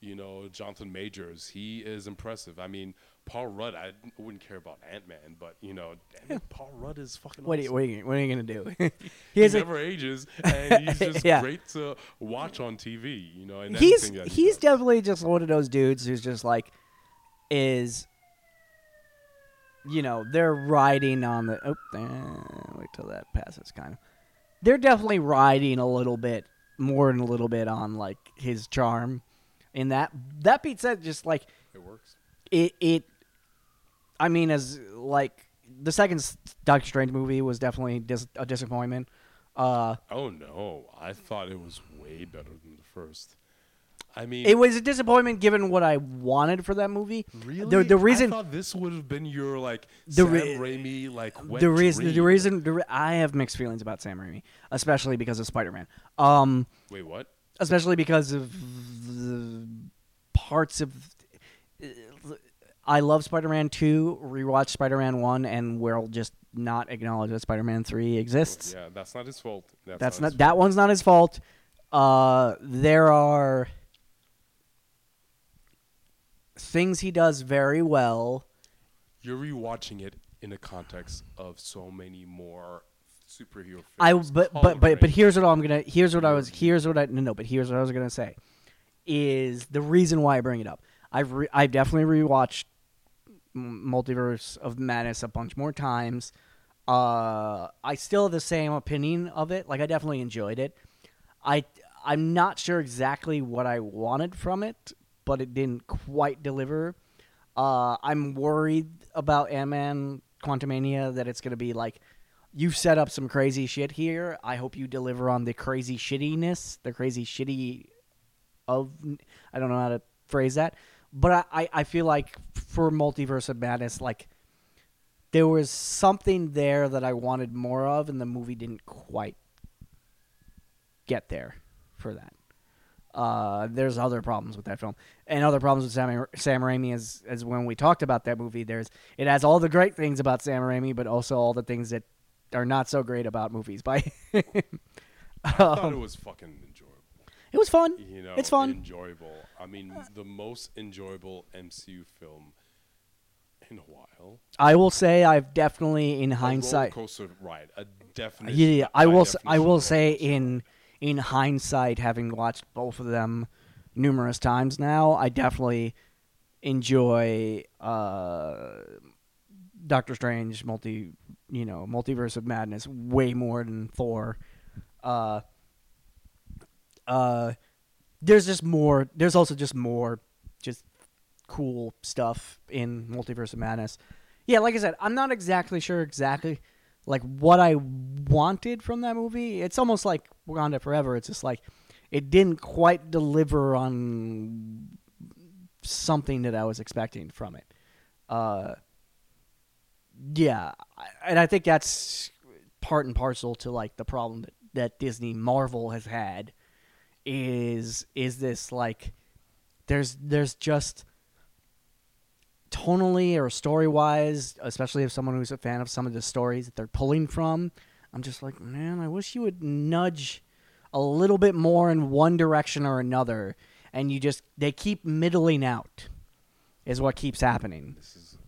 you know, Jonathan Majors, he is impressive. I mean, Paul Rudd, I wouldn't care about Ant Man, but you know, damn it, <laughs> Paul Rudd is fucking. what, are you, awesome. what, are you, what are you gonna do? <laughs> <laughs> he he a, never ages, and he's just Yeah. great to watch on TV. You know, and he's he he's does. definitely just one of those dudes who's just like is you know they're riding on the oh wait till that passes kind of they're definitely riding a little bit more than a little bit on like his charm in that that being said just like it works. it it i mean as like the second doctor strange movie was definitely dis- a disappointment uh Oh no, I thought it was way better than the first. I mean, it was a disappointment given what i wanted for that movie really the, the reason I thought this would have been your like The Sam re- Raimi like the reason the reason the re- I have mixed feelings about Sam Raimi, especially because of Spider Man. Um, Wait, what? especially because of the parts of. I love Spider Man two. Rewatch Spider Man one, and we'll just not acknowledge that Spider Man three exists. Yeah, that's not his fault. That's, That's not, not that one's not his fault. Uh, there are things he does very well. You're rewatching it in the context of so many more superhero films. I but but but but here's what I'm gonna here's what I was here's what I no no but here's what I was gonna say is the reason why I bring it up. I've re, I've definitely rewatched Multiverse of Madness a bunch more times. Uh, I still have the same opinion of it. Like I definitely enjoyed it. I I'm not sure exactly what I wanted from it, but it didn't quite deliver. Uh, I'm worried about Ant-Man Quantumania that it's going to be like you've set up some crazy shit here. I hope you deliver on the crazy shittiness, the crazy shitty of I don't know how to phrase that, but I, I, I feel like for Multiverse of Madness, like there was something there that I wanted more of, and the movie didn't quite get there for that. Uh, there's other problems with that film, and other problems with Sam, Sam Raimi as as when we talked about that movie. There's it has all the great things about Sam Raimi, but also all the things that are not so great about movies. By <laughs> I thought Um, it was fucking enjoyable. it was fun. You know, it's fun. enjoyable. I mean, the most enjoyable MCU film in a while. I will say I've definitely, in A hindsight, roller coaster ride. A definite. yeah, yeah, I will. s- I will say in in hindsight, having watched both of them numerous times now, I definitely enjoy uh, Doctor Strange multi, you know, multiverse of madness way more than Thor. Uh, uh, there's just more. There's also just more, just cool stuff in multiverse of madness. Yeah, like I said, I'm not exactly sure exactly like what I wanted from that movie. It's almost like Wakanda Forever. It's just like it didn't quite deliver on something that I was expecting from it. Uh, yeah, and I think that's part and parcel to like the problem that, that Disney Marvel has had is is this like there's there's just tonally or story wise, especially if someone who's a fan of some of the stories that they're pulling from, I'm just like, man, I wish you would nudge a little bit more in one direction or another, and you just they keep middling out, is what keeps happening. This is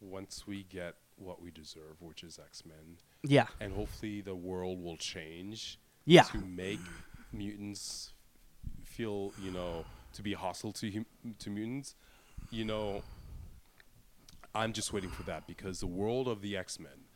once we get what we deserve, which is X Men, Yeah, and hopefully the world will change yeah, to make mutants feel, you know, to be hostile to hum- to mutants. You know, I'm just waiting for that because the world of the X Men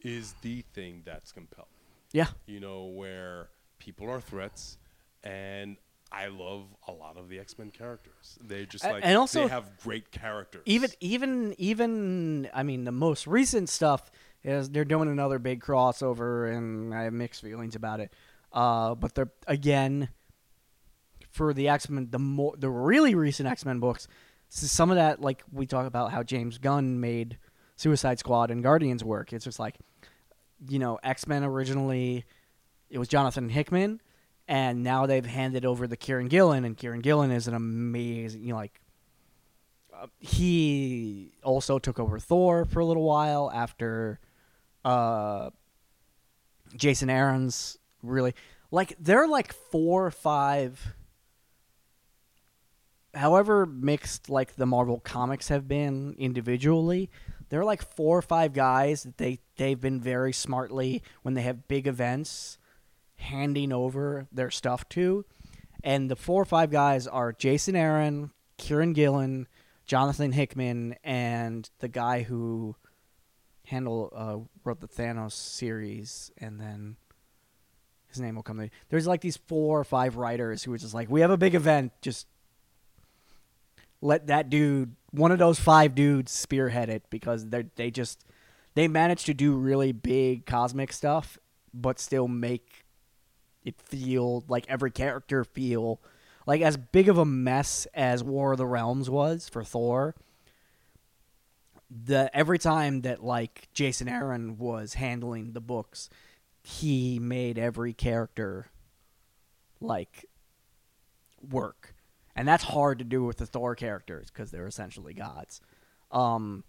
is the thing that's compelling. yeah. You know, where people are threats, and I love a lot of the X Men characters. They're just like and also- they have great characters. Even even even I mean the most recent stuff is they're doing another big crossover and I have mixed feelings about it. Uh, but they're again for the X Men the more the really recent X Men books. Some of that like we talk about how James Gunn made Suicide Squad and Guardians work. It's just like you know X Men originally it was Jonathan Hickman. And now they've handed over the Kieran Gillen, and Kieran Gillen is an amazing, you know, like uh, he also took over Thor for a little while after uh, Jason Aaron's really like they're like four or five however mixed like the Marvel comics have been individually they're like four or five guys that they they've been very smartly when they have big events handing over their stuff to. And the four or five guys are Jason Aaron, Kieran Gillen, Jonathan Hickman, and the guy who handle uh, wrote the Thanos series, and then his name will come. To There's like these four or five writers who are just like, we have a big event, just let that dude, one of those five dudes, spearhead it because they they just they managed to do really big cosmic stuff, but still make it feel like every character feel like as big of a mess as War of the Realms was for Thor. The every time that like Jason Aaron was handling the books, he made every character like work. And that's hard to do with the Thor characters because they're essentially gods. Um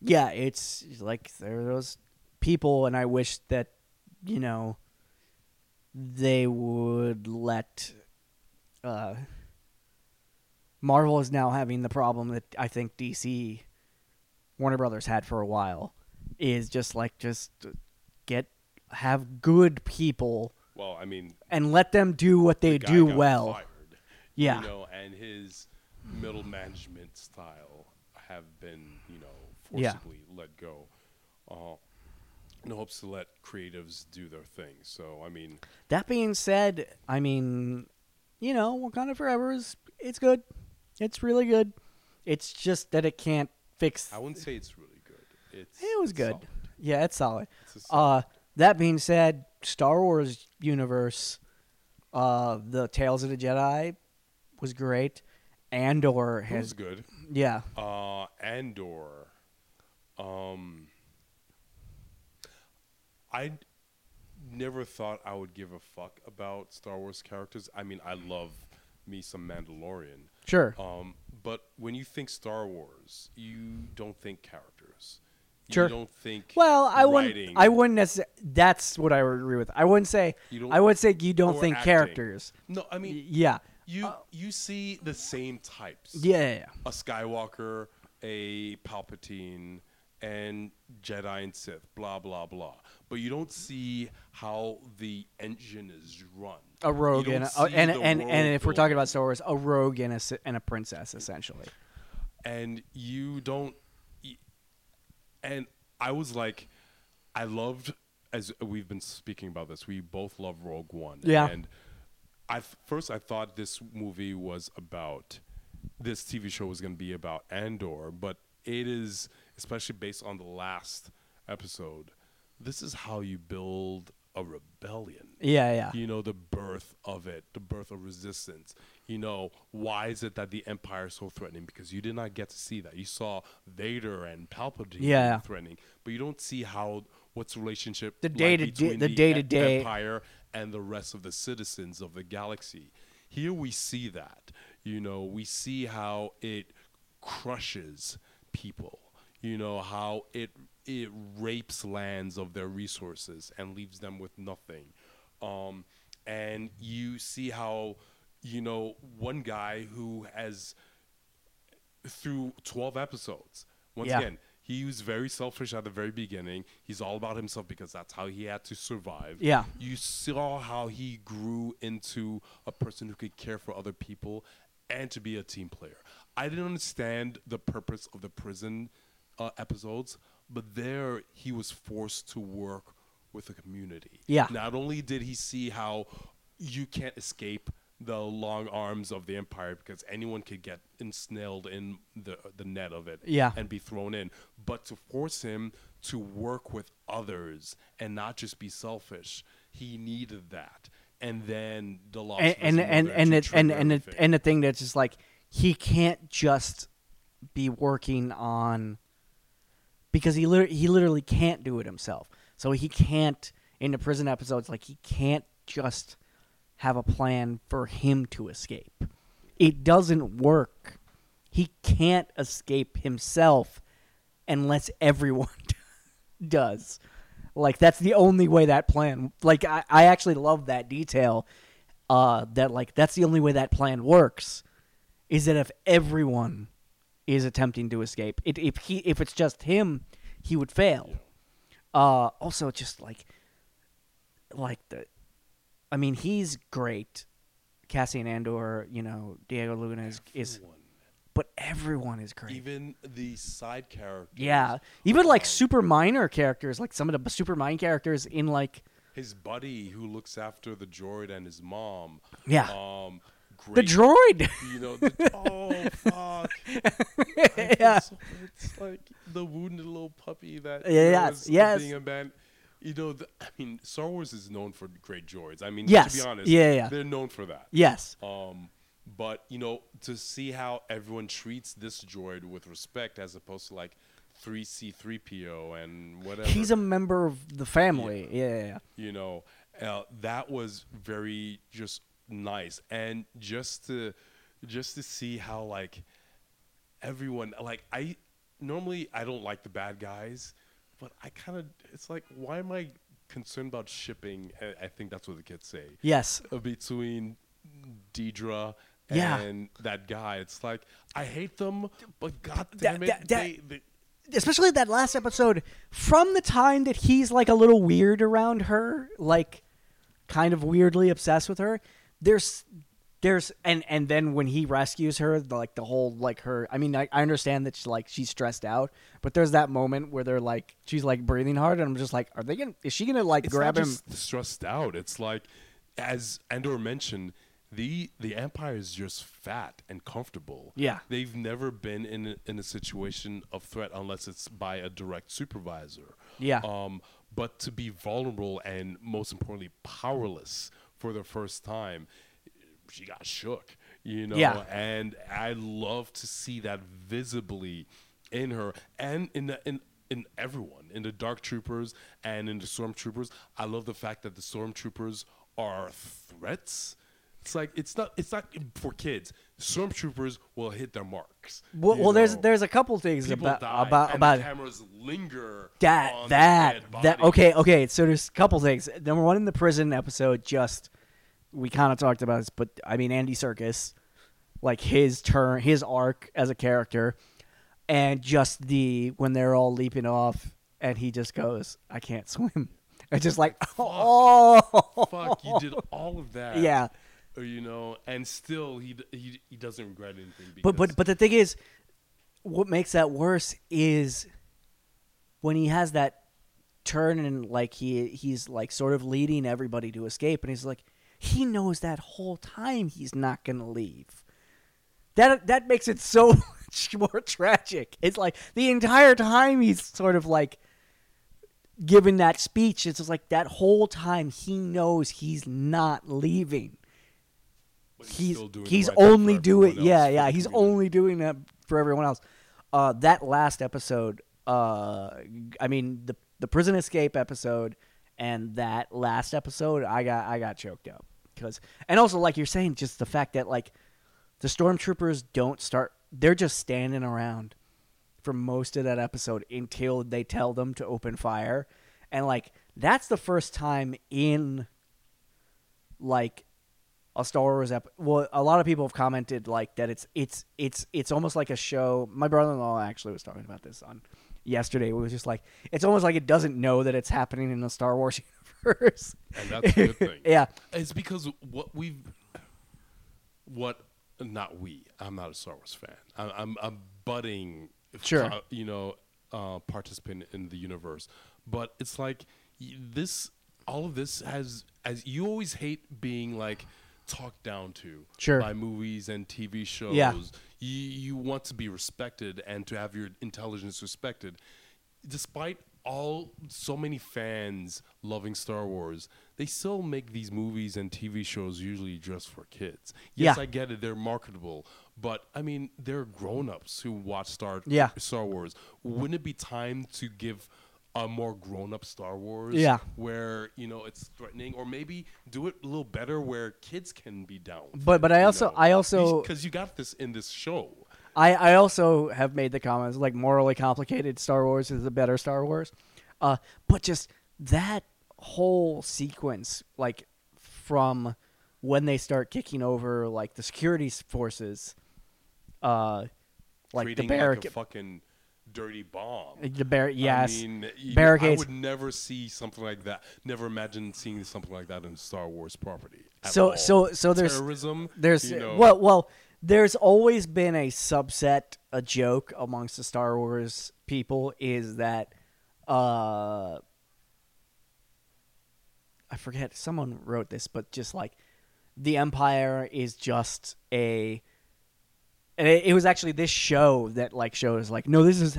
yeah, it's like there are those people and I wish that you know they would let uh, Marvel is now having the problem that I think DC Warner Brothers had for a while is just like just get have good people well, I mean, and let them do what they the do well. fired, Yeah. you know, and his middle management style have been, you know, Yeah. forcibly let go. Uh, in hopes to let creatives do their thing. So, I mean, That being said, I mean, you know, Wakanda Forever is it's good. It's really good. It's just that it can't fix I wouldn't say it's really good. It's It was good. solid. Yeah, it's solid. It's a solid- Uh, that being said, Star Wars universe, uh, the Tales of the Jedi was great. Andor it has, was good. yeah, Uh, Andor. Um, I never thought I would give a fuck about Star Wars characters. I mean, I love me some Mandalorian. sure, Um, but when you think Star Wars, you don't think characters. Sure. You don't think Well, I wouldn't. I wouldn't necessarily. That's what I would agree with. I wouldn't say. You don't- I would say you don't think acting. characters. No, I mean Yeah. you you see the same types. Yeah. yeah, yeah. a Skywalker, a Palpatine, and Jedi and Sith, blah blah blah. But you don't see how the engine is run. A rogue and a, and, and and if we're talking about Star Wars, a rogue and a and a princess essentially. and you don't and i was like i loved as we've been speaking about this we both love rogue one Yeah. and i first i thought this movie was about this tv show was going to be about andor but it is especially based on the last episode this is how you build a rebellion Yeah, yeah. you know the birth of it the birth of resistance you know why is it that the empire is so threatening because you did not get to see that you saw vader and palpatine Yeah. threatening but you don't see how what's the relationship The like day-to-day- between the e- day-to-day- empire and the rest of the citizens of the galaxy here we see that you know we see how it crushes people You know how it it rapes lands of their resources and leaves them with nothing. Um, and you see how you know one guy who has through 12 episodes once Yeah. again he was very selfish at the very beginning he's all about himself because that's how he had to survive Yeah. you saw how he grew into a person who could care for other people and to be a team player i didn't understand the purpose of the prison uh, episodes but there he was forced to work with the community Yeah. not only did he see how you can't escape the long arms of the empire because anyone could get ensnared in the the net of it Yeah. and be thrown in but to force him to work with others and not just be selfish he needed that and then the loss and and and and it, and and it, and the thing that's just like he can't just be working on because he literally, he literally can't do it himself. So he can't in the prison episodes like he can't just have a plan for him to escape. It doesn't work. He can't escape himself unless everyone <laughs> does. Like that's the only way that plan. Like I, I actually love that detail. Uh, that like that's the only way that plan works, is that if everyone is attempting to escape, it, if he if it's just him, he would fail. Uh, also just like, like the, I mean he's great. Cassian Andor, you know Diego Luna is, is Everyone. but everyone is great. even the side characters Yeah, even like super minor characters, like some of the super minor characters in like his buddy who looks after the droid and his mom yeah, um the droid. you know the, <laughs> oh fuck <laughs> Yeah. so- it's like the wounded little puppy that Yeah, you know, yes, is yes. being abandoned you know the, i mean star wars is known for great droids i mean Yes, to be honest yeah, yeah. they're known for that yes, um, but you know, to see how everyone treats this droid with respect, as opposed to like three C three PO and whatever. he's a member of the family. Yeah, yeah, yeah. you know, uh, that was very just nice, and just to just to see how like everyone like I normally I don't like the bad guys, but I kind of it's like why am I concerned about shipping? I- I think that's what the kids say yes, uh, between Dedra Yeah. and that guy. It's like I hate them, but god damn it, that- that- they, they, especially that last episode. From the time that he's like a little weird around her, like kind of weirdly obsessed with her. There's, there's, and and then when he rescues her, the, like the whole like her. I mean, I, I understand that she's like she's stressed out, but there's that moment where they're like she's like breathing hard, and I'm just like, are they gonna? Is she gonna like it's grab him? just stressed out. It's like, as Andor mentioned, the the Empire is just fat and comfortable. Yeah. they've never been in a, in a situation of threat unless it's by a direct supervisor. Yeah. Um, but to be vulnerable and most importantly powerless for the first time, she got shook. You know, Yeah. and I love to see that visibly in her and in the, in in everyone in the dark troopers and in the stormtroopers. I love the fact that the stormtroopers are threats. It's like it's not it's not for kids. Stormtroopers will hit their marks. Well, well there's there's a couple things people about die about about the cameras linger that that that okay okay so there's a couple things number one in the prison episode just we kind of talked about this but i mean Andy Serkis like his turn his arc as a character and just the when they're all leaping off and he just goes i can't swim <laughs> it's just like oh Fuck, you did all of that. <laughs> yeah uh, you know, and still he he, he doesn't regret anything. But but but the thing is, what makes that worse is when he has that turn and like he he's like sort of leading everybody to escape, and he's like he knows that whole time he's not gonna leave. That that makes it so <laughs> much more tragic. It's like the entire time he's sort of like giving that speech. It's just like that whole time he knows he's not leaving But he's still doing he's right only doing yeah <laughs> yeah he's only doing that for everyone else uh that last episode uh i mean the the prison escape episode and that last episode i got i got choked up because and also like you're saying just the fact that like the stormtroopers don't start they're just standing around for most of that episode until they tell them to open fire. And like that's the first time in like a Star Wars ep- well a lot of people have commented like that it's it's it's it's almost like a show. My brother-in-law actually was talking about this on yesterday. It was just like it's almost like it doesn't know that it's happening in the Star Wars <laughs> universe. And that's a good <laughs> thing. yeah. It's because what we've, what, not we. I'm not a Star Wars fan. I'm, I'm a budding, Sure. uh, you know, uh, participant in the universe. But it's like this. All of this has, as you always hate being like talked down to Sure. by movies and TV shows. Yeah. You, you want to be respected and to have your intelligence respected. Despite all so many fans loving Star Wars, they still make these movies and TV shows usually just for kids. Yes, Yeah. I get it; they're marketable, but I mean, they're grown-ups who watch Star Yeah. Star Wars. Wouldn't it be time to give a more grown-up Star Wars? Yeah. where you know it's threatening, or maybe do it a little better where kids can be down. But- but I also- know? I also- because you got this in this show. I, I also have made the comments like morally complicated Star Wars is a better Star Wars, uh, but just that whole sequence, like from when they start kicking over like the security forces, uh, like treating the like barricade, a fucking dirty bomb. the bar- yes, I mean, barricades. I would never see something like that. Never imagine seeing something like that in Star Wars property. So- all. so- so there's- terrorism. There's you know, well, well, there's always been a subset, a joke amongst the Star Wars people is that, uh, I forget someone wrote this, but just like the Empire is just a, and it, it was actually this show that like shows like no, this is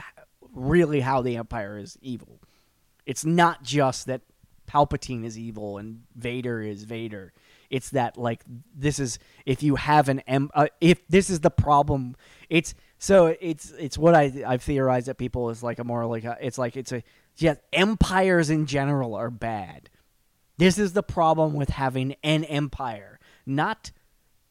really how the Empire is evil. It's not just that Palpatine is evil and Vader is Vader. It's that like this is if you have an em- uh, if this is the problem. It's so it's it's what I I've theorized that people is like a more like a, it's like it's a yeah empires in general are bad. This is the problem with having an empire, not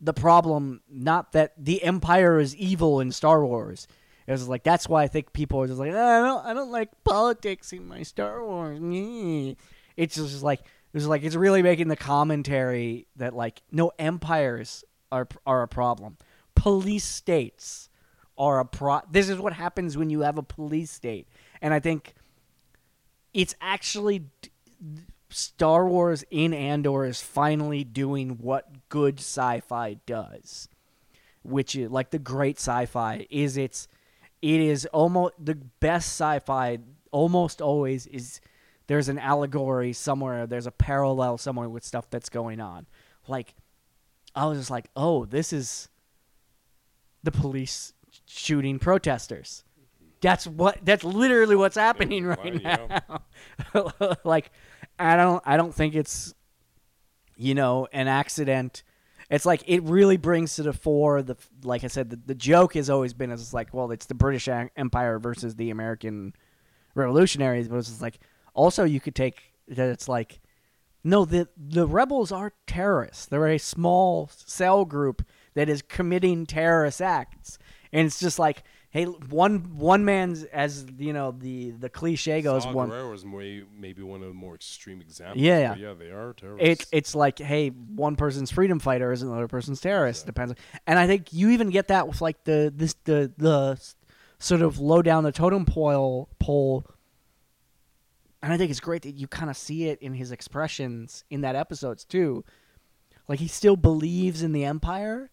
the problem. Not that the empire is evil in Star Wars. It was like that's why I think people are just like "Ah, I don't I don't like politics in my Star Wars. <laughs> It's just like it's like it's really making the commentary that like no empires are are a problem. Police states are a pro. This is what happens when you have a police state, and I think it's actually Star Wars in Andor is finally doing what good sci-fi does, which is like the great sci-fi is it's it is almost the best sci-fi almost always is there's an allegory somewhere there's a parallel somewhere with stuff that's going on. Like i was just like oh this is the police shooting protesters. That's what that's literally what's happening right now. Yeah. <laughs> like i don't i don't think it's you know an accident. It's like it really brings to the fore the like i said the, the joke has always been as it's like well it's the british empire versus the american revolutionaries but it's just like also you could take that it's like no the the rebels are terrorists they're a small cell group that is committing terrorist acts and it's just like hey one one man's as you know the the cliche goes Saw one Gerrera was may, maybe one of the more extreme examples. Yeah, yeah. yeah, they are terrorists. it's it's like hey one person's freedom fighter is another person's terrorist depends and i think you even get that with like the this the the sort of low down the totem pole pole and i think it's great that you kind of see it in his expressions in that episodes too like he still believes in the empire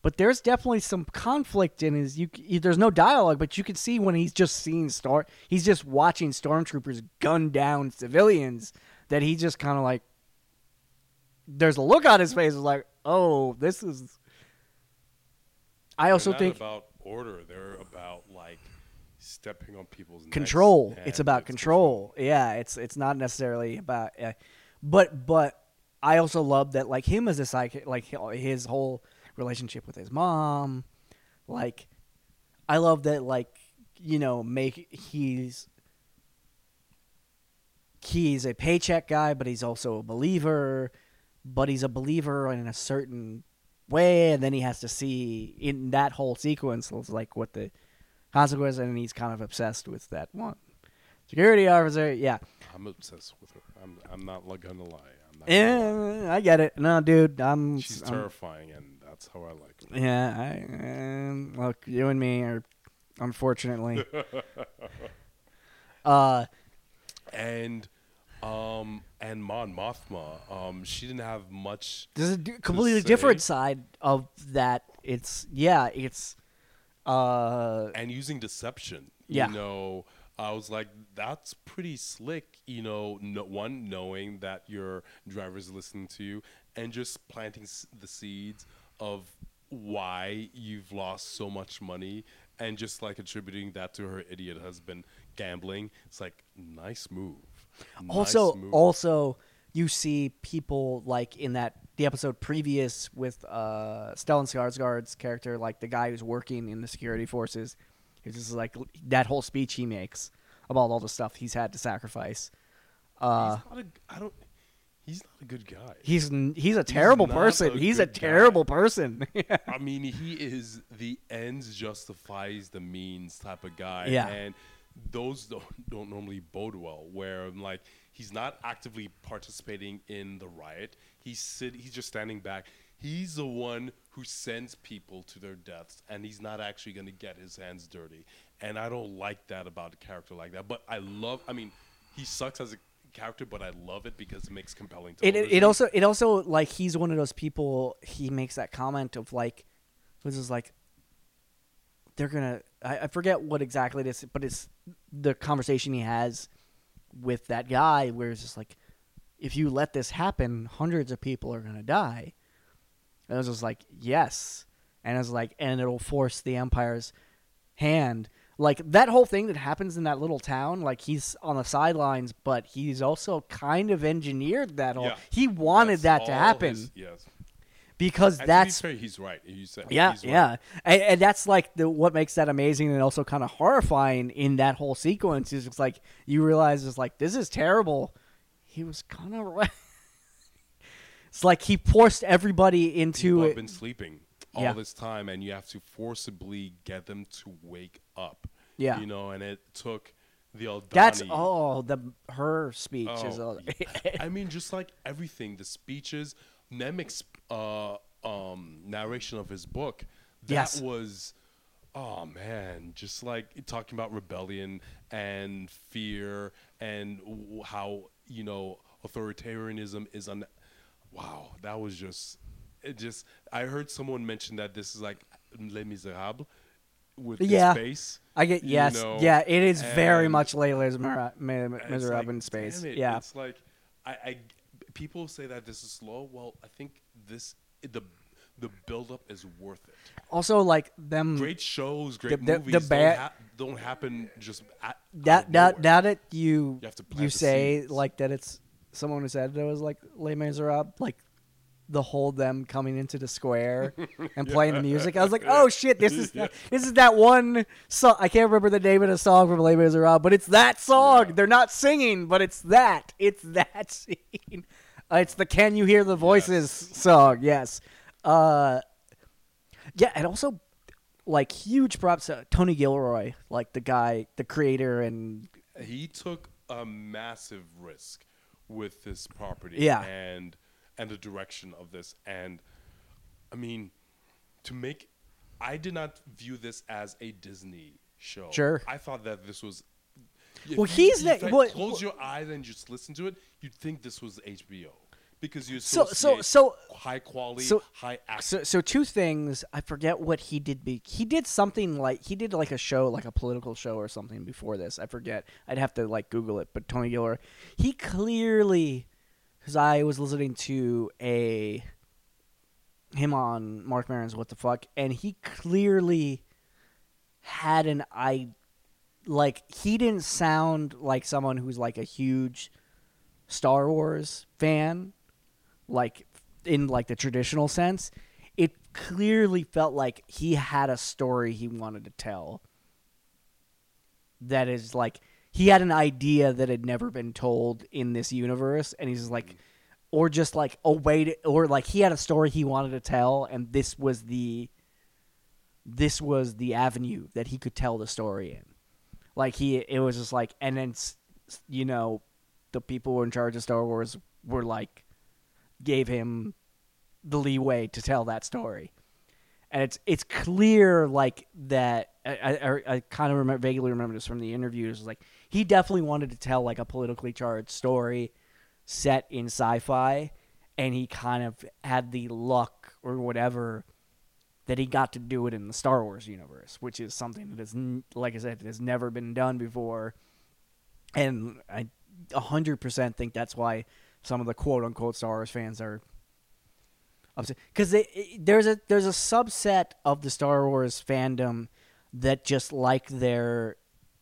but there's definitely some conflict in his you there's no dialogue but you can see when he's just seeing star he's just watching stormtroopers gun down civilians that he just kind of like there's a look on his face is like oh this is i also not think about order. They're about stepping on people's control. It's about control. yeah it's it's not necessarily about uh, but but i also love that like him as a psychic like his whole relationship with his mom like i love that like you know make he's he's a paycheck guy but he's also a believer but he's a believer in a certain way and then he has to see in that whole sequence it's like what the consequence, and he's kind of obsessed with that one security officer. Yeah, I'm obsessed with her. I'm I'm not gonna lie. I'm not gonna lie. yeah, I get it. No, dude, I'm. She's I'm- terrifying, and that's how I like her. Yeah, I uh, look, you and me are unfortunately. <laughs> uh, And um and Mon Mothma, um, she didn't have much there's a d- completely different side of that. It's yeah, it's uh, and using deception. Yeah. You know, I was like, that's pretty slick. You know, no, one knowing that your driver's listening to you, and just planting s- the seeds of why you've lost so much money, and just like attributing that to her idiot husband gambling. It's like nice move. Nice also move. also you see people like in that the episode previous with uh Stellan Skarsgård's character, like the guy who's working in the security forces. It's just like that whole speech he makes about all the stuff he's had to sacrifice. Uh, he's not a, I don't. He's not a good guy. he's he's a terrible not person. a he's a good guy. terrible person. <laughs> I mean, he is the ends justifies the means type of guy. Yeah. And those don't, don't normally bode well. Where I'm like, he's not actively participating in the riot. He's sit, he's just standing back. He's the one who sends people to their deaths, and he's not actually going to get his hands dirty. And I don't like that about a character like that. But I love. I mean, he sucks as a character, but I love it because it makes compelling. it, it it also it also like he's one of those people. He makes that comment of like, this is like, they're gonna. I, I forget what exactly it is, but it's the conversation he has with that guy where it's just like, if you let this happen, hundreds of people are gonna die. And I was just like, yes, and I was like, and it'll force the empire's hand. Like that whole thing that happens in that little town, like he's on the sidelines, but he's also kind of engineered that whole. Yeah. He wanted That's that to happen his- yes. because And that's to fair, he's right. He said, yeah, he's right. yeah, and, and that's like the what makes that amazing and also kind of horrifying in that whole sequence is it's like you realize it's like this is terrible. He was kind of <laughs> right. it's like he forced everybody into People have been sleeping all Yeah. this time, and you have to forcibly get them to wake up. Yeah. you know, and it took the Aldhani. That's all the her speech is. Oh, A, <laughs> I mean, just like everything, the speeches, Nemik's uh, um, narration of his book, that Yes. was, oh man, just like talking about rebellion and fear and how you know authoritarianism is un. Wow, that was just, it just. I heard someone mention that this is like Les Miserables with Yeah. the space. I get you yes, know, yeah. It is very much Layla's Mira- Mi- and it's Miserable like, in space. it, Yeah, it's like I, I people say that this is slow. Well, I think this the the buildup is worth it. also like them Great shows, great the- the movies ba- don't, ha- don't happen just at, out that of that nowhere. now that you You have to you plant the say seeds. like that it's someone who said it was like Les Miserables like the whole them coming into the square <laughs> and playing the music. I was like, <laughs> oh shit, this is that, this is that one song. I can't remember the name of the song from Les Miserables, but it's that song. Yeah. They're not singing, but it's that. It's that <laughs> scene. Uh, it's the "Can You Hear the Voices" song. Yes. Uh, yeah, and also like huge props to Tony Gilroy, like the guy, the creator, and he took a massive risk with this property Yeah. and and the direction of this and i mean to make i did not view this as a disney show Sure. i thought that this was Well, you- he's if the- I what- close your eyes and just listen to it you'd think this was hbo because you So- so- so- high quality so- high act So, so two things. I forget what he did. Be he did something like he did like a show, like a political show or something before this. I forget. I'd have to like Google it. But Tony Gilroy, he clearly, because I was listening to a him on Marc Maron's What the Fuck, and he clearly had an I, like he didn't sound like someone who's like a huge Star Wars fan like in like the traditional sense it clearly felt like he had a story he wanted to tell that is like he had an idea that had never been told in this universe and he's like or just like a way to or like he had a story he wanted to tell and this was the this was the avenue that he could tell the story in. Like he, it was just like, and then you know, the people were in charge of Star Wars were like, gave him the leeway to tell that story, and it's it's clear like that. I I, I kind of remember, vaguely remember this from the interviews. Like he definitely wanted to tell like a politically charged story set in sci-fi, and he kind of had the luck or whatever that he got to do it in the Star Wars universe, which is something that is, like I said, has never been done before. And I 100% think that's why some of the quote unquote Star Wars fans are upset. Because there's a, there's a subset of the Star Wars fandom that just like their,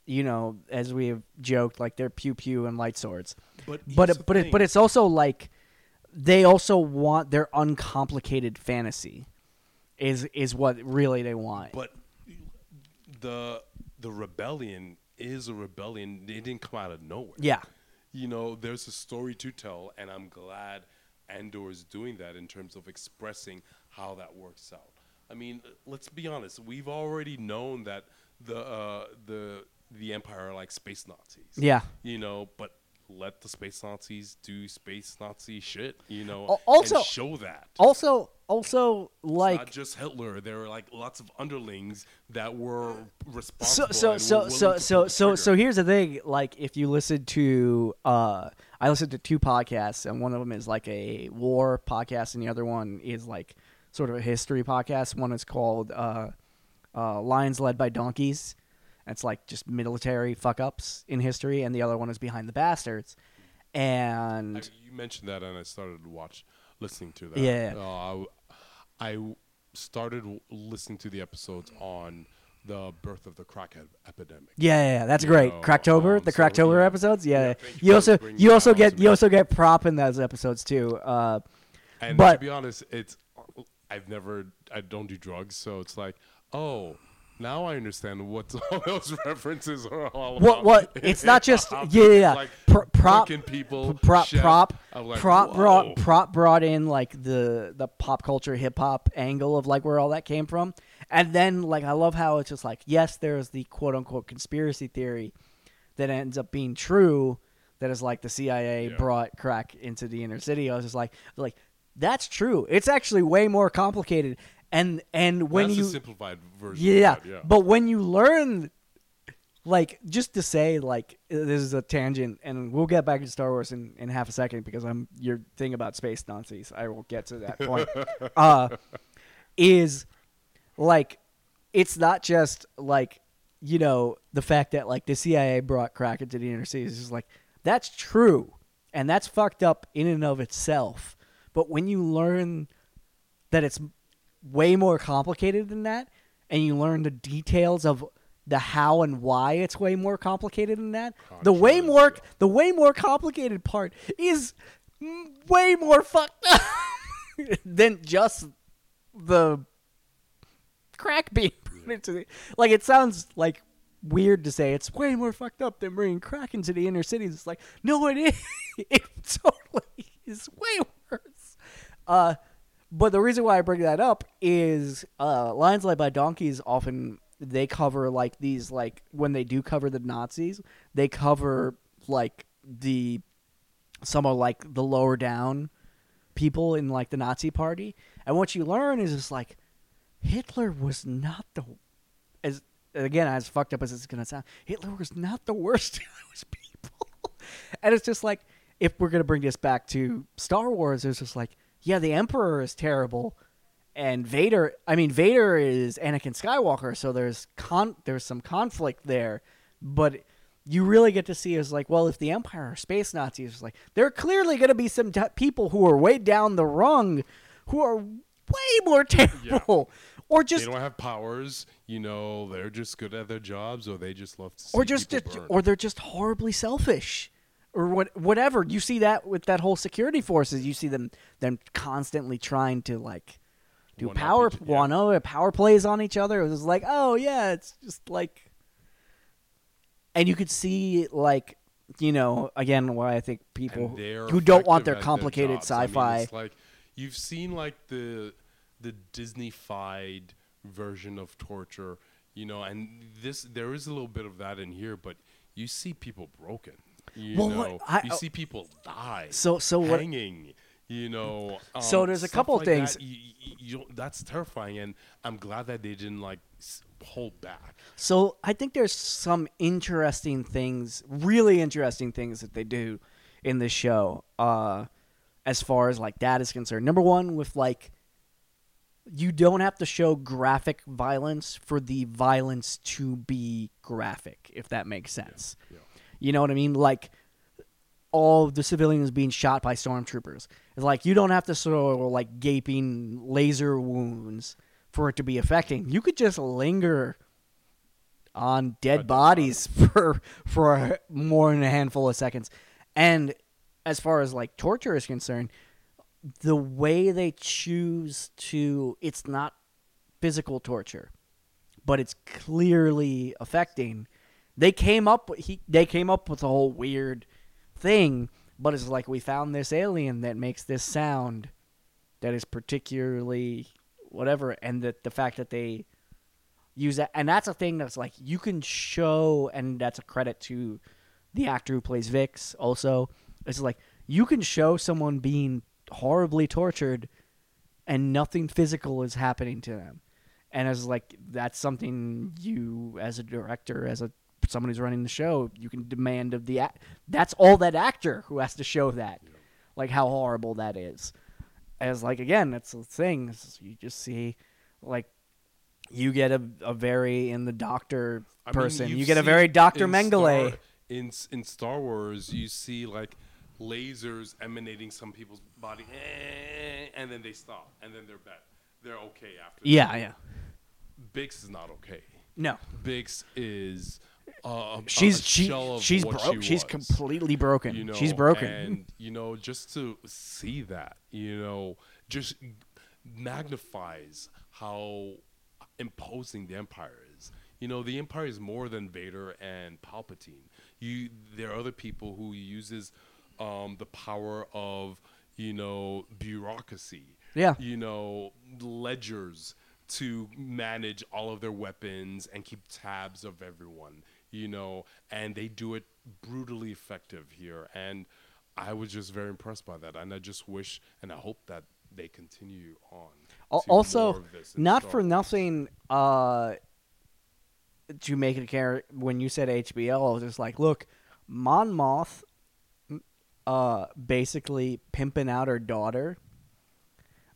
you know, as we have joked, like their pew pew and light swords. But But it, but it, but it's also like they also want their uncomplicated fantasy is is what really they want. But the the rebellion is a rebellion. It didn't come out of nowhere. yeah. You know, there's a story to tell, and I'm glad Andor is doing that in terms of expressing how that works out. I mean, let's be honest. We've already known that the uh, the the Empire are like space Nazis. Yeah. You know, but let the space Nazis do space Nazi shit. You know, also- and show that. Also also like not just Hitler. There were like lots of underlings that were so responsible. so and so so so so so here's the thing like if you listen to uh i listened to two podcasts and one of them is like a war podcast and the other one is like sort of a history podcast one is called uh uh lions led by donkeys it's like just military fuck ups in history and the other one is behind the bastards and I, you mentioned that, and I started to watch, listening to that. Yeah. Uh, I I, started w- listening to the episodes on the birth of the crack ep- epidemic. Yeah, yeah, yeah, that's You great. know, Cracktober, um, the so, Cracktober yeah. episodes. Yeah, Yeah, you you also you also get you also get prop in those episodes too. Uh, And But- to be honest, it's I've never I don't do drugs, so it's like, oh, now I understand what <laughs> all those references are all about. what- What? <laughs> it's not just- yeah, yeah, yeah. Like Pro- prop- people, prop chef. prop like, prop whoa. brought prop brought in like the the pop culture hip hop angle of like where all that came from, and then like I love how it's just like yes, there's the quote unquote conspiracy theory that ends up being true. That is like the CIA Yeah. brought crack into the inner city. I was just like like that's true. It's actually way more complicated. And and when That's you simplified version. yeah, that, yeah. but when you learn, like, just to say, like, this is a tangent, and we'll get back to Star Wars in, in half a second because I'm your thing about space Nazis. I will get to that point. <laughs> uh, is like, it's not just like, you know, the fact that like the CIA brought crack into the inner cities. Just like that's true, and that's fucked up in and of itself. But when you learn that it's way more complicated than that, and you learn the details of the how and why it's way more complicated than that. The way more the way more complicated part is way more fucked up <laughs> than just the crack being <laughs> put into the like it sounds like weird to say it's way more fucked up than bringing crack into the inner cities. It's like no, it is. <laughs> It totally is way worse. Uh, but the reason why I bring that up is uh, Lions Led by Donkeys often they cover like these like when they do cover the Nazis, they cover like the some of like the lower down people in like the Nazi party. And what you learn is just like Hitler was not the as again as fucked up as it's gonna sound. Hitler was not the worst <laughs> of those people. and it's just like if we're gonna bring this back to Star Wars, it's just like yeah, the Emperor is terrible, and Vader. I mean, Vader is Anakin Skywalker, so there's con there's some conflict there, but you really get to see is like, well, if the Empire are space Nazis, it's like there are clearly going to be some t- people who are way down the rung, who are way more terrible, or they just don't have powers. You know, they're just good at their jobs, or they just love to see or just, or they're just horribly selfish or what whatever you see that with that whole security forces you see them them constantly trying to like do One power each- yeah. one power plays on each other it was like oh yeah it's just like and you could see like you know again why i think people who don't want their at complicated jobs. I mean, sci-fi like you've seen like the the Disney-fied version of torture. You know, and this there is a little bit of that in here, but you see people broken. You Well, know, what- I- you see people die. So- so what- hanging. You know. So um, there's a couple like things- That, you, you, that's terrifying, and I'm glad that they didn't like hold back. So I think there's some interesting things, really interesting things that they do in this show, uh, as far as like that is concerned. Number one, with like, you don't have to show graphic violence for the violence to be graphic, if that makes sense. Yeah. You know what I mean? Like all the civilians being shot by stormtroopers. It's like you don't have to sort of like gaping laser wounds for it to be affecting. You could just linger on dead dead bodies <laughs> for for more than a handful of seconds. And as far as like torture is concerned, the way they choose to it's not physical torture, but it's clearly affecting. They came up he they came up with a whole weird thing, but it's like we found this alien that makes this sound that is particularly whatever and that the fact that they use that and that's a thing that's like you can show and that's a credit to the actor who plays Bix also it's like you can show someone being horribly tortured and nothing physical is happening to them. And as like that's something you as a director as a someone who's running the show you can demand of the act that's all that actor who has to show that like how horrible that is as like again that's the thing you just see like you get a, a very in the doctor I mean, person you've you get a very dr in mengele Star- in in Star Wars, you see like lasers emanating some people's body, eh, and then they stop, and then they're back. They're okay after. that. yeah yeah Bix is not okay. no Bix is. Uh, she's she, she's broke. she she's completely broken. you know, she's broken. and you know just to see that you know just magnifies how imposing the empire is. You know the empire is more than vader and palpatine. You there are other people who uses um, the power of you know bureaucracy Yeah. you know ledgers to manage all of their weapons and keep tabs of everyone you know and they do it brutally effective here. And i was just very impressed by that. And i just wish and i hope that they continue on Al- to more also of this in not for nothing uh to make it a care when you said hbo i was just like look Mon Mothma uh basically pimping out her daughter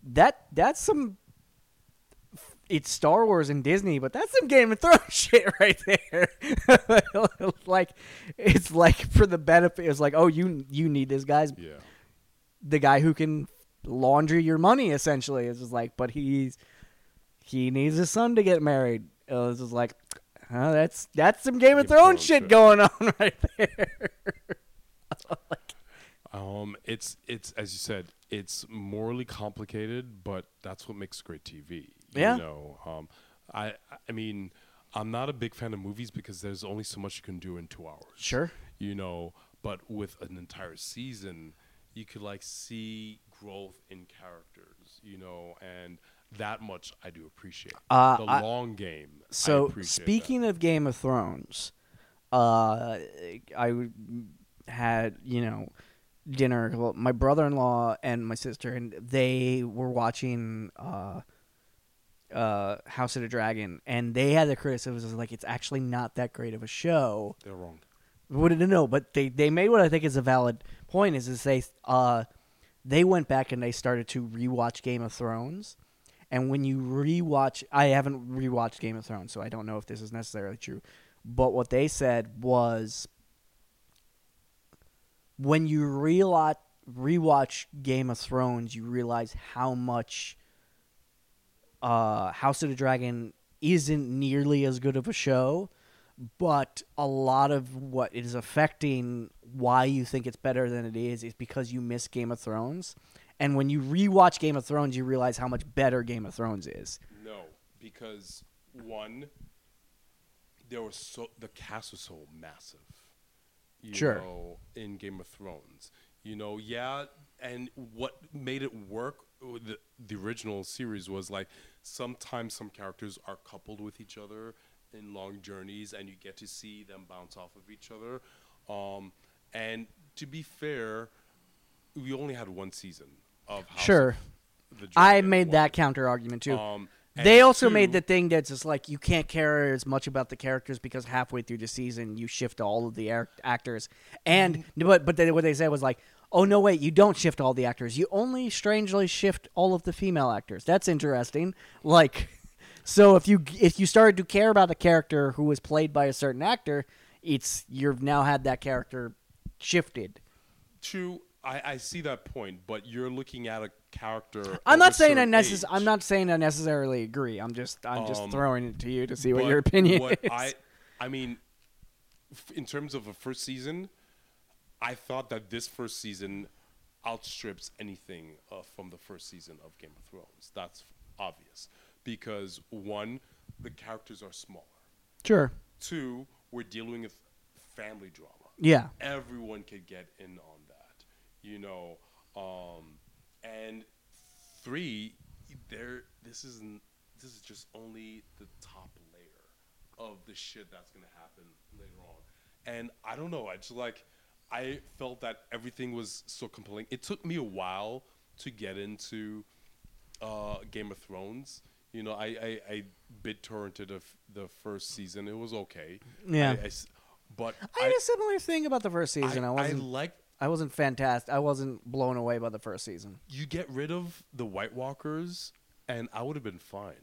that that's some it's Star Wars and Disney, but that's some Game of Thrones <laughs> shit right there. <laughs> like it's like for the benefit it's like, oh you you need this guy's yeah the guy who can laundry your money essentially. It's just like, but he's he needs his son to get married. Uh, it's just like, huh, that's that's some Game of Game of Thrones Thrones shit shit. going <laughs> on right there. Um, it's it's as you said, it's morally complicated, but that's what makes great TV. Yeah. You know, um, I I mean, I'm not a big fan of movies because there's only so much you can do in two hours. Sure. You know, but with an entire season, you could like see growth in characters. You know, and that much I do appreciate. Uh, the I- long game. I So appreciate that. speaking of Game of Thrones, uh, I had you know dinner. Well, my brother-in-law and my sister, and they were watching uh, uh, House of the Dragon, and they had the criticism like it's actually not that great of a show. they're wrong. Wouldn't know, but they they made what I think is a valid point. Is is they uh they went back and they started to rewatch Game of Thrones, and when you rewatch, I haven't rewatched Game of Thrones, so I don't know if this is necessarily true. But what they said was when you rewatch rewatch Game of Thrones, you realize how much uh, House of the Dragon isn't nearly as good of a show, but a lot of what is affecting why you think it's better than it is is because you miss Game of Thrones. And when you rewatch Game of Thrones, you realize how much better Game of Thrones is. No, because one, there was so the cast was so massive. You Sure. know, in Game of Thrones, you know, yeah, and what made it work the the original series was like sometimes some characters are coupled with each other in long journeys, and you get to see them bounce off of each other. Um, and to be fair, we only had one season of House Sure. of the I made one. that counter argument too. Um, they also made the thing that's just like you can't care as much about the characters because halfway through the season you shift all of the act- actors, and but but they, what they said was like, oh no wait, you don't shift all the actors, you only strangely shift all of the female actors. That's interesting. Like, <laughs> so if you if you started to care about a character who was played by a certain actor, it's you've now had that character shifted. True, I, I see that point, but you're looking at a character. I'm not saying I necess- I'm not saying I necessarily agree. I'm just I'm just Um, throwing it to you to see what your opinion what <laughs> is. I, I mean, in terms of a first season, I thought that this first season outstrips anything uh, from the first season of Game of Thrones. That's obvious because one, the characters are smaller. Sure. Two, we're dealing with family drama. Yeah. everyone could get in on that, you know. Um, and three, there. This isn't. This is just only the top layer of the shit that's gonna happen later on. And I don't know. I just like. I felt that everything was so compelling. It took me a while to get into uh, Game of Thrones. You know, I, I, I bit torrented the, f- the first season. It was okay. Yeah. I- I s- but I had a similar thing about the first season. I, I, I wasn't. like I wasn't fantastic. I wasn't blown away by the first season. you get rid of the White Walkers, and I would have been fine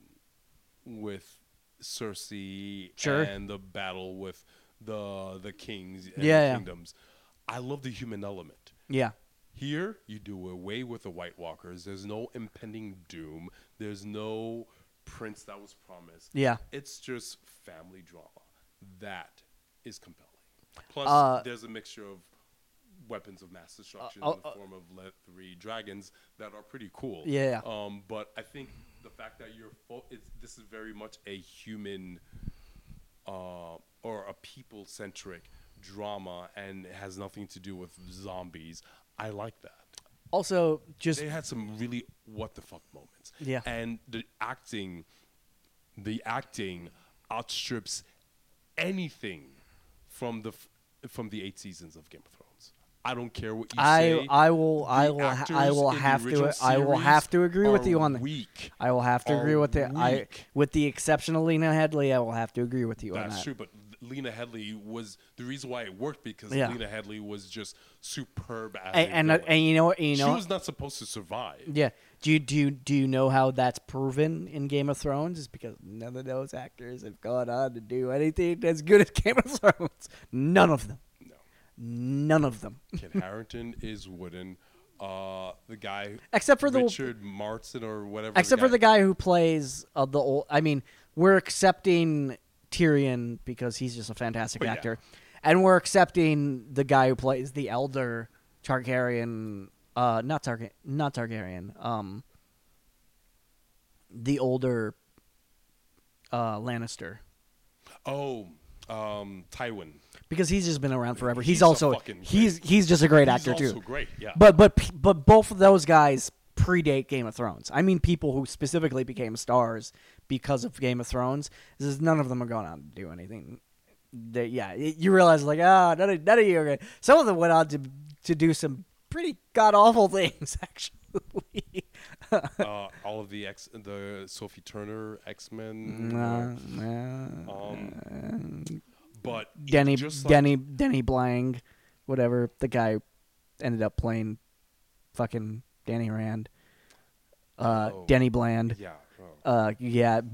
with Cersei Sure. and the battle with the the kings and Yeah, the yeah. kingdoms. I love the human element. Yeah. Here, you do away with the White Walkers. There's no impending doom. There's no prince that was promised. Yeah. It's just family drama. That is compelling. Plus, Uh, there's a mixture of weapons of mass destruction uh, in the uh, form of three dragons that are pretty cool. Yeah. Um, but I think the fact that you're fo- it's, this is very much a human uh, or a people centric drama and it has nothing to do with zombies. I like that. Also, just They had some really what the fuck moments. Yeah. And the acting, the acting outstrips anything from the f- from the eight seasons of Game of Thrones. I don't care what you I say. I will I will ha- I will have to I will have to agree with you on that. Weak. I will have to agree with it. I with the exception of Lena Headey, I will have to agree with you on That's that. true, but Lena Headey was the reason why it worked because Yeah. Lena Headey was just superb as And and, uh, and you know what- you she was not supposed to survive. Yeah. Do you do you, do you know how that's proven in Game of Thrones? Is because none of those actors have gone on to do anything as good as Game of Thrones. None of them. No. None of them. Kit <laughs> Harington is wooden. Uh, the guy Except for the Richard Martin or whatever. except for the guy who plays uh, the old. I mean, we're accepting Tyrion because he's just a fantastic Oh, yeah. actor, and we're accepting the guy who plays the elder Targaryen. Uh, not Targaryen. Not Targaryen. Um, the older uh, Lannister. Oh, um, Tywin. because he's just been around forever. He's, He's also he's he's just a great He's actor also too. great. Yeah. But but but both of those guys predate Game of Thrones. I mean, people who specifically became stars because of Game of Thrones. Is none of them are going on to do anything. They, yeah, you realize like ah, none of, none of you are good. Some of them went on to to do some pretty god awful <laughs> things actually. <laughs> uh, all of the X, the Sophie Turner X Men. Nah, nah. Um, but it- Denny just like- Denny Denny Blang, whatever the guy ended up playing, fucking Danny Rand. Uh, Oh. Denny Bland. Yeah. Uh, yeah. <laughs>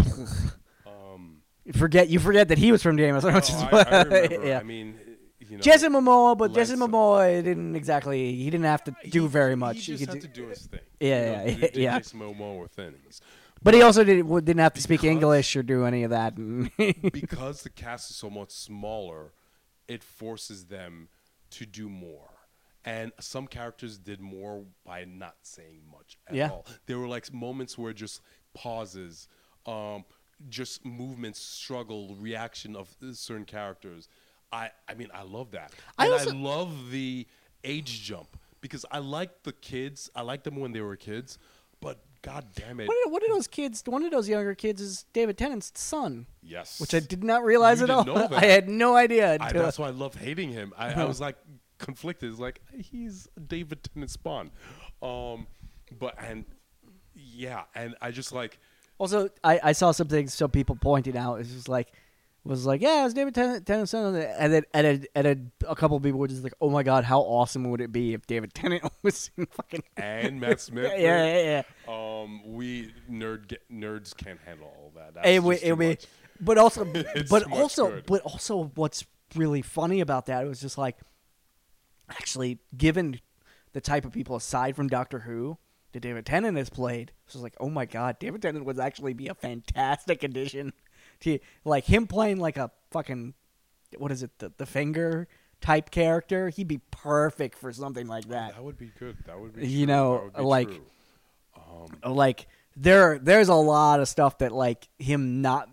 Um, forget you forget that he was from of Thrones. oh, as I, well. I <laughs> remember. yeah. I mean, you know, Jason Momoa, but Jason Momoa didn't exactly. He didn't have to do he- very much. He just could had do- to do his thing. Yeah, you yeah, know, do- do yeah. Jason Momoa things. but he also didn't didn't have to speak English or do any of that. <laughs> because the cast is so much smaller, it forces them to do more. And some characters did more by not saying much at Yeah. all. There were like moments where just pauses, um, just movements, struggle, reaction of certain characters. I, I mean, I love that. I and also- I love the age jump because I like the kids. I like them when they were kids, but god damn it, What are, what are those kids? One of those younger kids is David Tennant's son, yes, which I did not realize You at all. <laughs> I had no idea. I, that's why I love hating him. I, I was <laughs> like conflicted. It's like he's David Tennant's Spawn, um, but and yeah, and I just like Also, I, I saw something some people pointed out. It's just like was like, yeah, it was David Tennant, Tennant's son, and then and a, and a, a couple of people were just like, oh my god, how awesome would it be if David Tennant <laughs> was in fucking and Matt <laughs> Smith. yeah, yeah, yeah. Um, we nerd nerds can't handle all that. That's It would, it too would much. but also, <laughs> but also, good. but also, what's really funny about that was just like, actually, given the type of people aside from Doctor Who that David Tennant has played, it's just like, oh my god, David Tennant would actually be a fantastic addition to like him playing like a fucking what is it, the the finger type character. He'd be perfect for something like that. That would be good. That would be You true. know, be like- true. Um, like there there's a lot of stuff that like him not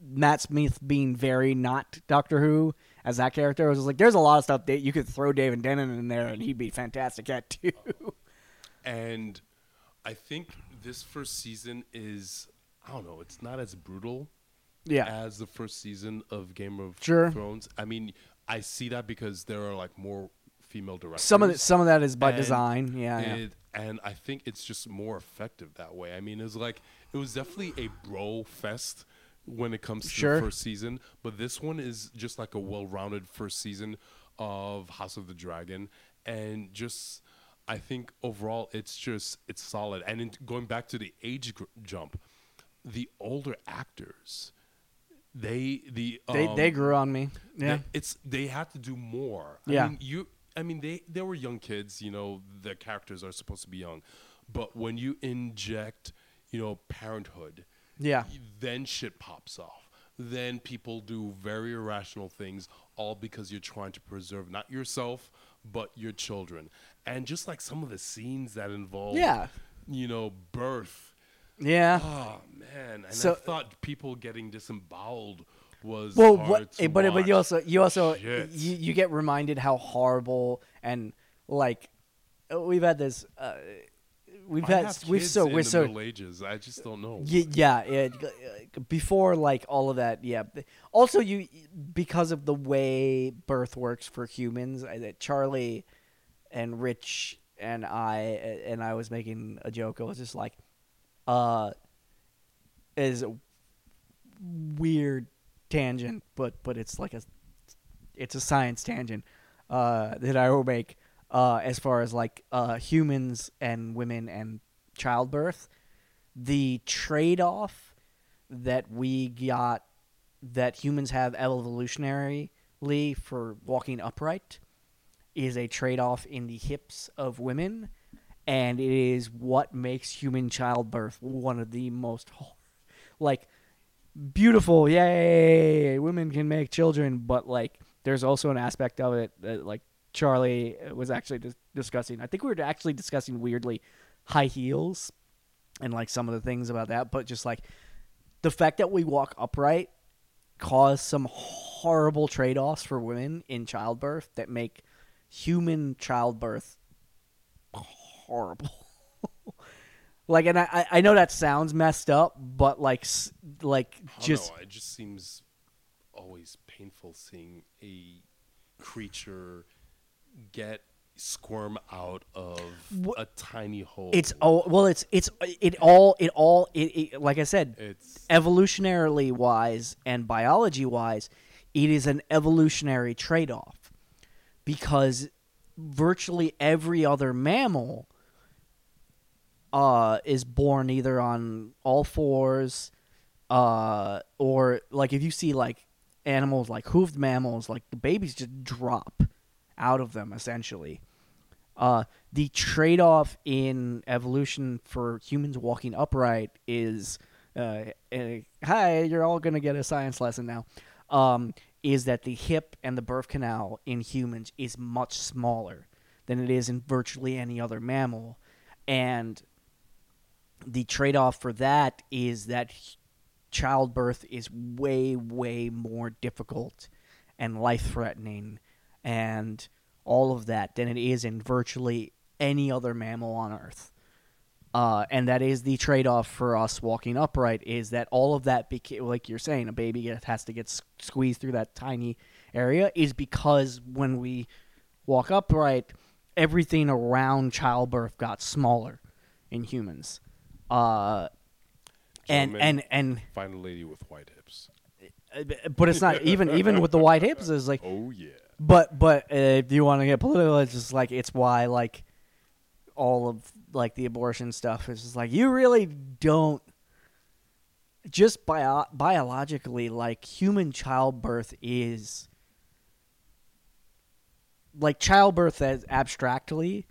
Matt Smith being very not Doctor Who as that character I was like there's a lot of stuff that you could throw David Tennant in there and he'd be fantastic at too. and I think this first season is I don't know. It's not as brutal yeah. as the first season of Game of Sure. Thrones. I mean, I see that because there are like more female directors. Some of it, some of that is by And design. Yeah, yeah. And I think it's just more effective that way. I mean, it was like it was definitely a bro fest when it comes to Sure. the first season, but this one is just like a well-rounded first season of House of the Dragon, and just I think overall it's just it's solid. And in, going back to the age gr- jump, the older actors, they the They um, they grew on me. Yeah. they- it's they had to do more. Yeah. I mean, you. I mean, they they were young kids. You know, the characters are supposed to be young, but when you inject, you know, parenthood, Yeah. then shit pops off. Then people do very irrational things, all because you're trying to preserve not yourself but your children. And just like some of the scenes that involve, Yeah. you know, birth. Yeah. Oh man! And So- I thought people getting disemboweled was Well, hard what? eh, But but you also you also you, you get reminded how horrible and like uh, we've had this. Uh, we've I had we've so we're so Middle Ages. I just don't know. Ye- yeah, it, uh, before like all of that, yeah. Also, you because of the way birth works for humans, that Charlie and Rich and I and I was making a joke. I was just like, uh, is weird tangent, but but it's like a it's a science tangent uh, that I will make uh, as far as like uh, humans and women and childbirth. The trade off that we got that humans have evolutionarily for walking upright is a trade off in the hips of women, and it is what makes human childbirth one of the most like beautiful. Yay, women can make children, but like there's also an aspect of it that like Charlie was actually dis- discussing. I think we were actually discussing weirdly high heels and like some of the things about that, but just like the fact that we walk upright cause some horrible trade-offs for women in childbirth that make human childbirth horrible. <laughs> like, and I I- know that sounds messed up, but like like I just know, it just seems always painful seeing a creature get squirm out of Wha- a tiny hole. it's oh well it's it's it all it all it, it like I said it's evolutionarily wise and biology wise, it is an evolutionary trade off because virtually every other mammal uh, is born either on all fours uh, or like if you see like animals like hoofed mammals, like the babies just drop out of them essentially. Uh, the trade off in evolution for humans walking upright is uh, uh, hi, you're all going to get a science lesson now. Um, is that the hip and the birth canal in humans is much smaller than it is in virtually any other mammal. And the trade off for that is that childbirth is way, way more difficult and life threatening and all of that than it is in virtually any other mammal on Earth. Uh, and that is the trade-off for us walking upright is that all of that beca- like you're saying a baby has to get s- squeezed through that tiny area is because when we walk upright everything around childbirth got smaller in humans uh, and and and Find a lady with white hips. but it's not even <laughs> even with the white hips is like Oh yeah. but but uh, if you want to get political it's just like it's why like all of like the abortion stuff. Is just like you really don't just bio- biologically like human childbirth is like childbirth as abstractly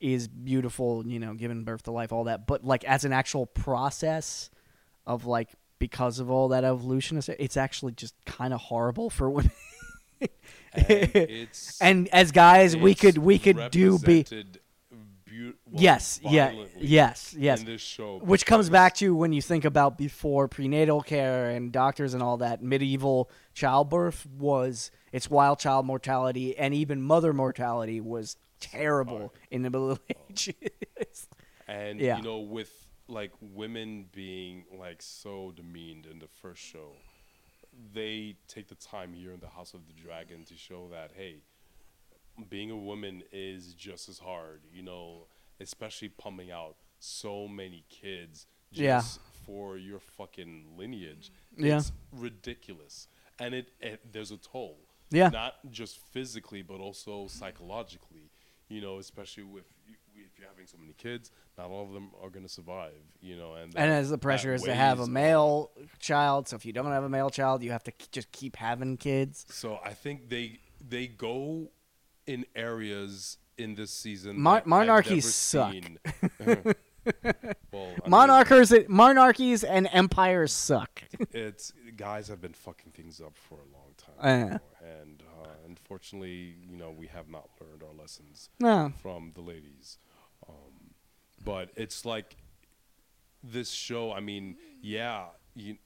is beautiful you know giving birth to life all that. But like as an actual process of like because of all that evolution it's actually just kind of horrible for women. And it's <laughs> and as guys we could we could do be represented beau- well, yes yeah yes yes. in this show. Which comes back to when you think about before prenatal care and doctors and all that medieval childbirth was its wild child mortality and even mother mortality was terrible in the middle <laughs> ages. And Yeah. you know with like women being like so demeaned in the first show they take the time here in the house of the dragon to show that hey being a woman is just as hard you know especially pumping out so many kids Yeah. for your fucking lineage Yeah. it's ridiculous and it, it there's a toll Yeah. not just physically but also psychologically you know especially with if you're having so many kids not all of them are going to survive you know and and as the pressure is to have a male child so if you don't have a male child you have to k- just keep having kids so i think they they go in areas in this season Mon- monarchies suck. seen. <laughs> well I mean, monarchies monarchies and empires suck <laughs> it's guys have been fucking things up for a long time know, and uh, unfortunately you know we have not learned our lessons no from the ladies. Um, but it's like this show. I mean, yeah, you,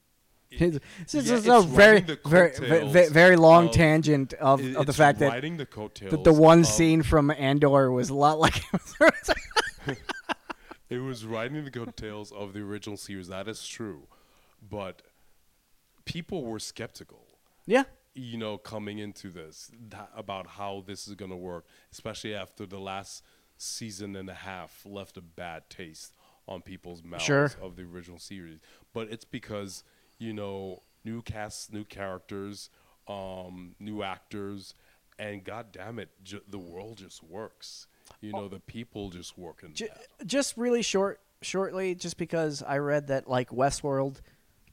It's, it's yeah, it's a very, very, very, very long of- tangent of, it- of the fact that, the that the one of- scene from Andor was a lot like. It was riding <laughs> the coattails of the original series. That is true, but people were skeptical. yeah, you know, coming into this that, about how this is going to work, especially after the last season and a half left a bad taste on people's mouths Sure. of the original series. But it's because, you know, new casts, new characters, um, new actors, and god damn it, ju- the world just works. You know, the people just work in Ju- that. just really short, shortly, just because I read that like Westworld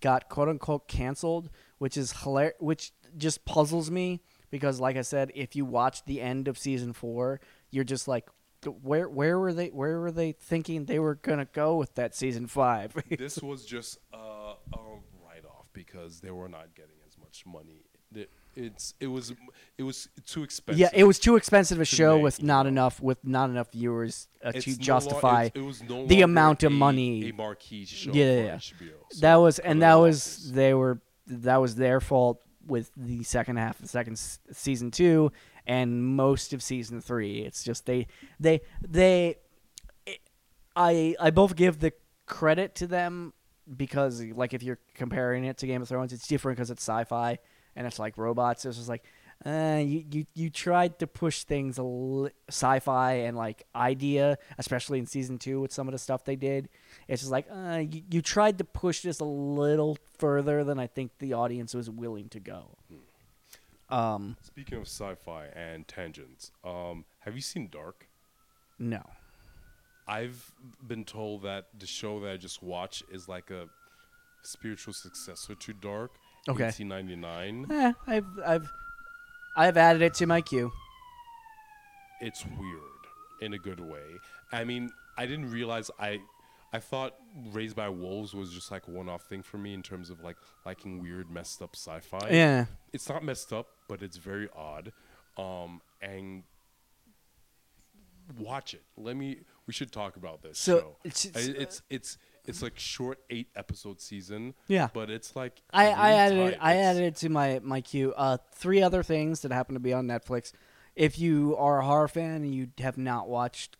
got quote unquote canceled, which is hilarious, which just puzzles me because, like I said, if you watch the end of season four, you're just like, where where were they? Where were they thinking they were gonna go with that season five? <laughs> this was just a, a write off because they were not getting as much money. It, it's it was it was too expensive. yeah, it was too expensive a to show make, with not know. enough with not enough viewers uh, to no justify it's- it no the amount of a- money. A marquee show Yeah, yeah. HBO. So that was and that was they were that was their fault with the second half of the second s- season two and most of season three it's just they they they it, i i both give the credit to them because like if you're comparing it to game of thrones it's different because it's sci-fi and it's like robots it's just like uh, you, you you tried to push things a li- sci-fi and like idea, especially in season two with some of the stuff they did. It's just like uh, you, you tried to push this a little further than I think the audience was willing to go. Um, Speaking of sci-fi and tangents, um, have you seen Dark? no, I've been told that the show that I just watched is like a spiritual successor to Dark. Okay. 1899. eh, I've I've I've added it to my queue. it's weird in a good way. I mean, I didn't realize I I thought Raised by Wolves was just like a one-off thing for me in terms of like liking weird, messed up sci-fi. Yeah, It's not messed up, but it's very odd. Um, and watch it. Let me. We should talk about this So, show. it's- I- it's, It's it's it's, like short eight episode season. Yeah. but it's like I, I added. I It's- added it to my my queue. Uh, three other things that happen to be on Netflix. If you are a horror fan and you have not watched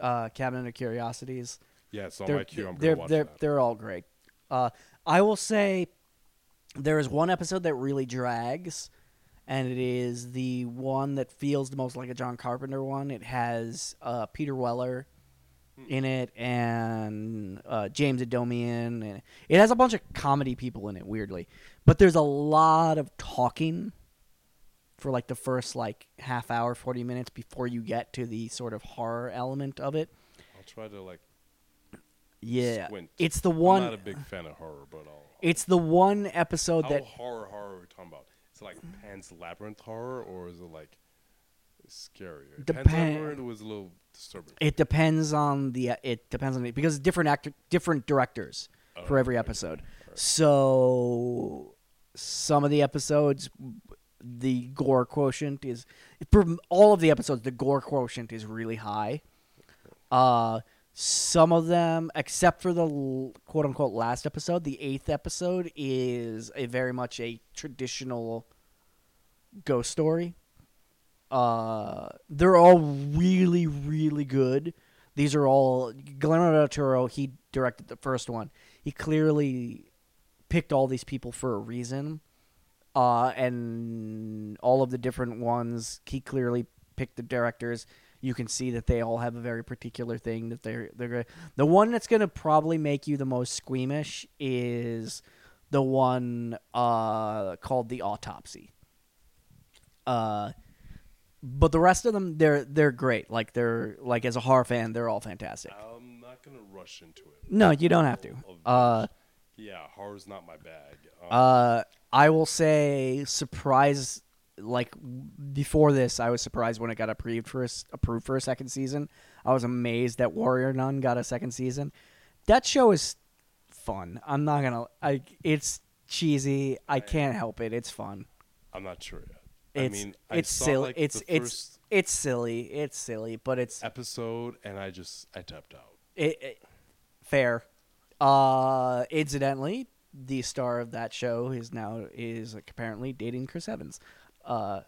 uh, Cabinet of Curiosities, Yeah, it's on my queue. I'm they're gonna watch they're, that. they're all great. Uh, I will say there is one episode that really drags, and it is the one that feels the most like a John Carpenter one. It has uh, Peter Weller in it and uh, James Adomian, and it has a bunch of comedy people in it. Weirdly, but there's a lot of talking for like the first like half hour, forty minutes before you get to the sort of horror element of it. I'll try to like. Yeah, Squint. it's the one. I'm not a big fan of horror, but I'll. It's the one episode How that horror horror we're we talking about? It's like Pan's Labyrinth horror, or is it like scary? Pan's Depend- Labyrinth was a little disturbing. it depends on the it depends on the because different actor different directors for Oh, every okay. episode. So some of the episodes the gore quotient is for all of the episodes the gore quotient is really high. Uh some of them except for the quote unquote last episode, the 8th episode is a very much a traditional ghost story. Uh, they're all really, really good. These are all Guillermo del Toro. He directed the first one. He clearly picked all these people for a reason. Uh, and all of the different ones, he clearly picked the directors. You can see that they all have a very particular thing that they're they're gonna. The one that's gonna probably make you the most squeamish is the one uh, called the autopsy. Uh, but the rest of them they're they're great. Like they're like as a horror fan, they're all fantastic. I'm not gonna rush into it. No, you don't have to. Uh, yeah, horror's not my bag. Um, uh, I will say surprise. Like before this, I was surprised when it got approved for a, approved for a second season. I was amazed that Warrior Nun got a second season. That show is fun. I'm not gonna. I it's cheesy. I can't help it. It's fun. I'm not sure yet. It's I mean, I it's saw, silly. like, it's it's it's silly. It's silly, but it's episode, and I just I tapped out. It, it, fair. Uh, incidentally, the star of that show is now is like, apparently dating Chris Evans. Uh,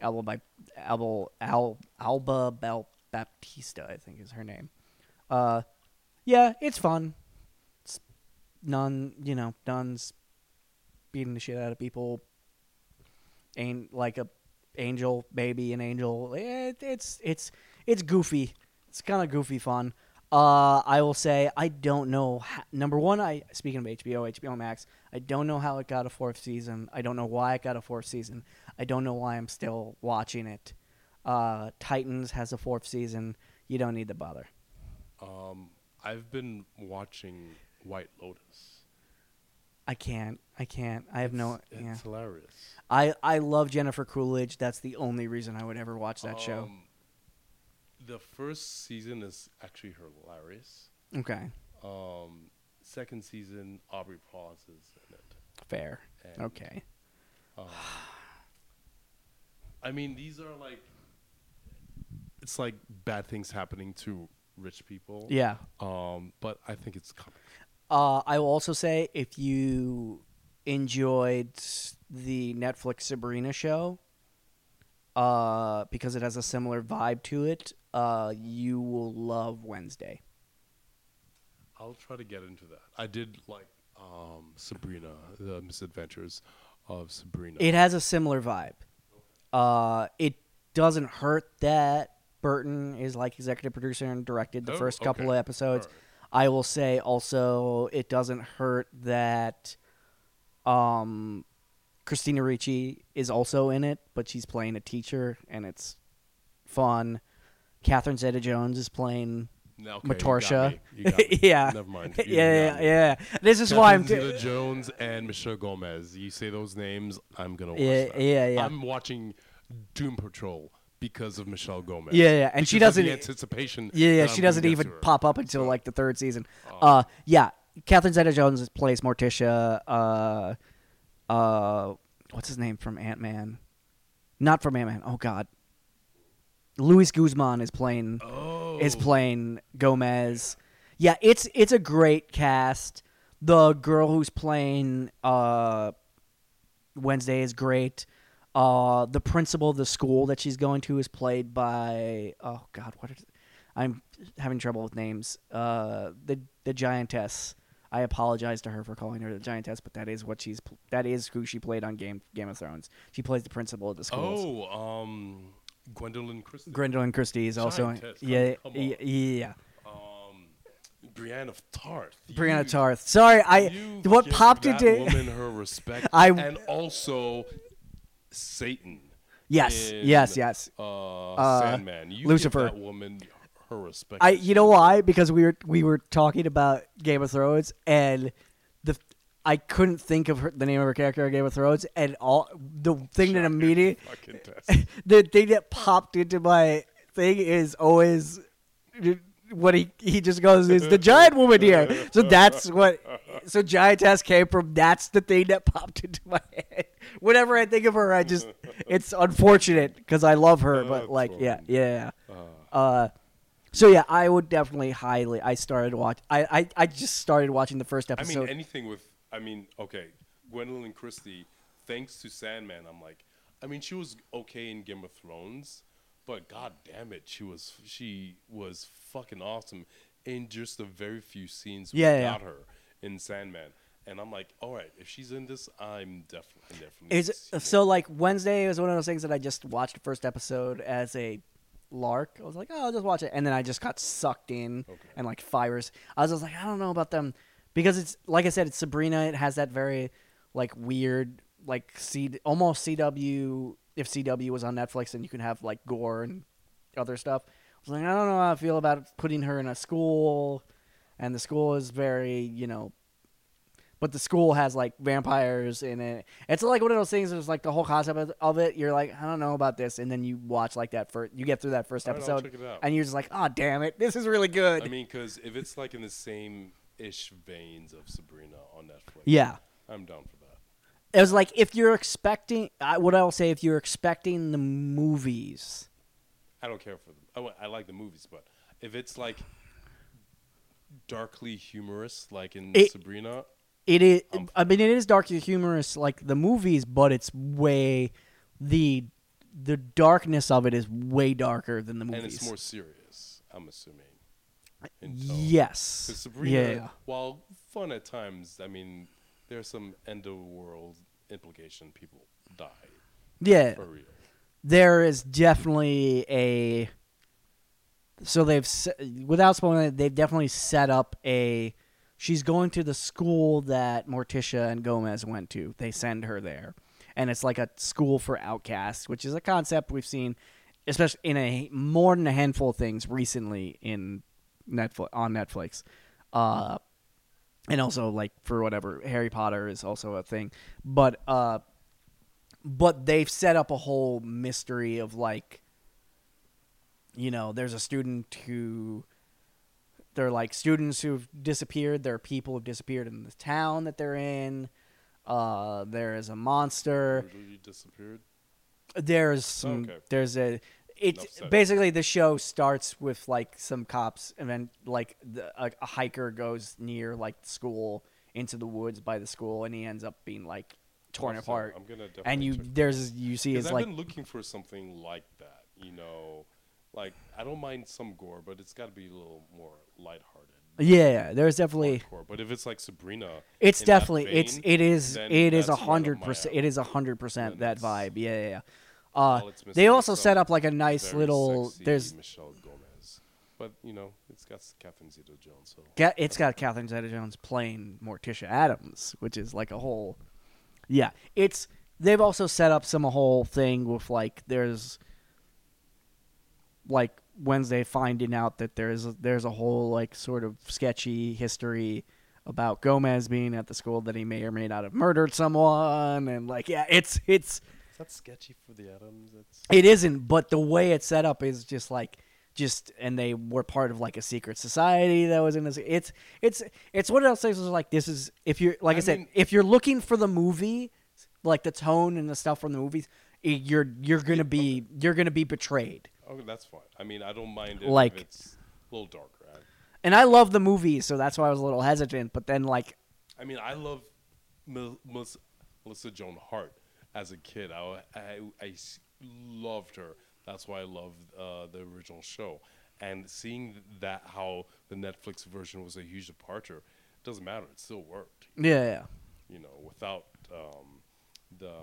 Alba by Alba Al, Alba Bel Baptista, I think is her name. Uh, yeah, it's fun. It's none, you know, nuns beating the shit out of people. Ain't like a angel baby, an angel. It, it's it's it's goofy. It's kind of goofy fun. Uh, I will say I don't know. How, number one, I speaking of HBO, HBO Max, I don't know how it got a fourth season. I don't know why it got a fourth season. I don't know why I'm still watching it. Uh, Titans has a fourth season. You don't need to bother. Um, I've been watching White Lotus. I can't. I can't. I have no. It's Yeah. hilarious. I I love Jennifer Coolidge. That's the only reason I would ever watch that show. Um, The first season is actually hilarious. Okay. Um, second season, Aubrey Plaza is in it. Fair. And, Okay. Um, I mean, these are like, it's like bad things happening to rich people. Yeah. Um, but I think it's coming. Uh, I will also say if you enjoyed the Netflix Sabrina show, uh, because it has a similar vibe to it, uh, you will love Wednesday. I'll try to get into that. I did like um, Sabrina, the Misadventures of Sabrina. It has a similar vibe. Uh, it doesn't hurt that Burton is like executive producer and directed the Oh, first couple okay. of episodes. I will say also it doesn't hurt that um, Christina Ricci is also in it, but she's playing a teacher and it's fun. Catherine Zeta Jones is playing okay, you Morticia. me. You got me. <laughs> yeah. Never mind. yeah, <laughs> You yeah, yeah. This is why I'm. Catherine T- Zeta-Jones and Michelle Gomez. You say those names, I'm gonna watch Yeah, that. yeah, yeah. I'm watching Doom Patrol because of Michelle Gomez. Yeah, yeah, and she doesn't- the anticipation. Yeah, yeah, she I'm doesn't even get to her. pop up until like the third season. Oh. Uh, yeah, Catherine Zeta-Jones plays Morticia. Uh, uh, what's his name from Ant Man? Not from Ant Man. Oh God, Luis Guzman is playing Oh. is playing Gomez. Yeah, it's it's a great cast. The girl who's playing uh, Wednesday is great. Uh, the principal of the school that she's going to is played by oh god, what is I'm having trouble with names. Uh, the the giantess. I apologize to her for calling her the giantess, but that is what she's. That is who she played on Game Game of Thrones. She plays the principal of the school. Oh, um, Gwendoline Christie. Gwendoline Christie is also. Yeah, yeah, yeah. um, Brienne of Tarth. Brianna You- Tarth. Sorry, I. What popped into. woman her respect. <laughs> I- and also Satan. Yes, in, yes, yes. Uh, Uh, Sandman. You Lucifer. That woman her respect. I you know why? Because we were we were talking about Game of Thrones and the I couldn't think of her, the name of her character in Game of Thrones and all the thing that immediately <laughs> the thing that popped into my thing is always what he he just goes is the giant woman here. So that's what so giantess came from. That's the thing that popped into my head. Whenever I think of her, I just it's unfortunate because I love her, but like yeah yeah. Uh, so yeah, I would definitely highly. I started watch. I, I I just started watching the first episode. I mean, anything with. I mean, okay, Gwendoline Christie. Thanks to Sandman, I'm like. I mean, she was okay in Game of Thrones, but god damn it, she was she was fucking awesome in just the very few scenes we Yeah, yeah. her in Sandman. And I'm like, all right, if she's in this, I'm definitely definitely. is see uh, so like Wednesday was one of those things that I just watched the first episode as a lark. I was like, oh, I'll just watch it, and then I just got sucked in Okay. and like fires. I was just like, I don't know about them because it's like I said, it's Sabrina. It has that very like weird like C almost CW if CW was on Netflix and you can have like gore and other stuff. I was like, I don't know how I feel about putting her in a school, and the school is very you know but the school has like vampires in it. It's like one of those things. It's like the whole concept of, of it. You're like, I don't know about this, and then you watch like that first. You get through that first All right, I'll episode, check it out. and you're just like, oh damn it, this is really good. I mean, because if it's like in the same ish veins of Sabrina on Netflix, yeah, I'm down for that. It was like if you're expecting. I, what I'll say, if you're expecting the movies, I don't care for them. I, I like the movies, but if it's like darkly humorous, like in It- Sabrina, it is. Um, I mean, it is darkly humorous like the movies, but it's way the the darkness of it is way darker than the movies. and it's more serious. I'm assuming. yes. Sabrina, yeah. while fun at times, I mean, there's some end of world implication. People die Yeah. for real. there is definitely a so they've without spoiling it, they've definitely set up a she's going to the school that Morticia and Gomez went to. They send her there. And it's like a school for outcasts, which is a concept we've seen especially in a more than a handful of things recently in Netflix on Netflix. Uh and also like for whatever Harry Potter is also a thing. But uh but they've set up a whole mystery of like you know there's a student who they're like students who've disappeared there are people who've disappeared in the town that they're in uh there is a monster disappeared. there's some Okay. there's a it's basically the show starts with like some cops and then like the, a, a hiker goes near like school into the woods by the school and he ends up being like torn said. apart I'm gonna and you there's you see it's I've like been looking for something like that. You know, like I don't mind some gore, but it's got to be a little more lighthearted. yeah there's definitely hardcore. But if it's like Sabrina, it's definitely it's vein, it is it is a that's right up hundred percent it is a hundred percent that vibe yeah yeah, yeah. Uh, they also set up like a nice little there's Michelle Gomez, but you know it's got Catherine Zeta-Jones. So Ga- it's got Catherine Zeta-Jones playing Morticia Addams, which is like a whole. Yeah, it's they've also set up some whole thing with like there's like Wednesday finding out that there's a, there's a whole like sort of sketchy history about Gomez being at the school that he may or may not have murdered someone and like yeah it's it's is that sketchy for the Addams? That's it isn't, but the way it's set up is just like just and they were part of like a secret society that was in this it's it's it's what things where, like this is if you're like I, I said mean- if you're looking for the movie like the tone and the stuff from the movies i- you're you're gonna be you're gonna be betrayed oh, that's fine. I mean, I don't mind it Like- if it's a little darker. I, and I love the movie so that's why I was a little hesitant but then like I mean, I love Mel- Melissa, Melissa Joan Hart as a kid. I I loved her. That's why I loved uh, the original show. and seeing that how the Netflix version was a huge departure, it doesn't matter. It still worked. Yeah, yeah. You know, without um, the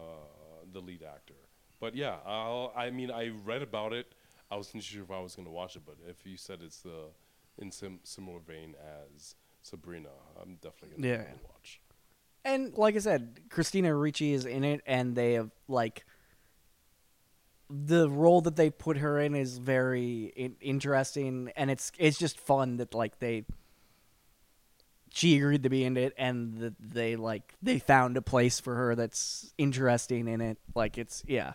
the lead actor. But yeah, I'll, I mean, I read about it. I wasn't sure if I was going to watch it, but if you said it's the in sim- similar vein as Sabrina, I'm definitely going to Yeah. watch. And like I said, Christina Ricci is in it, and they have like the role that they put her in is very in- interesting, and it's it's just fun that like they she agreed to be in it, and that they like they found a place for her that's interesting in it. Like it's yeah,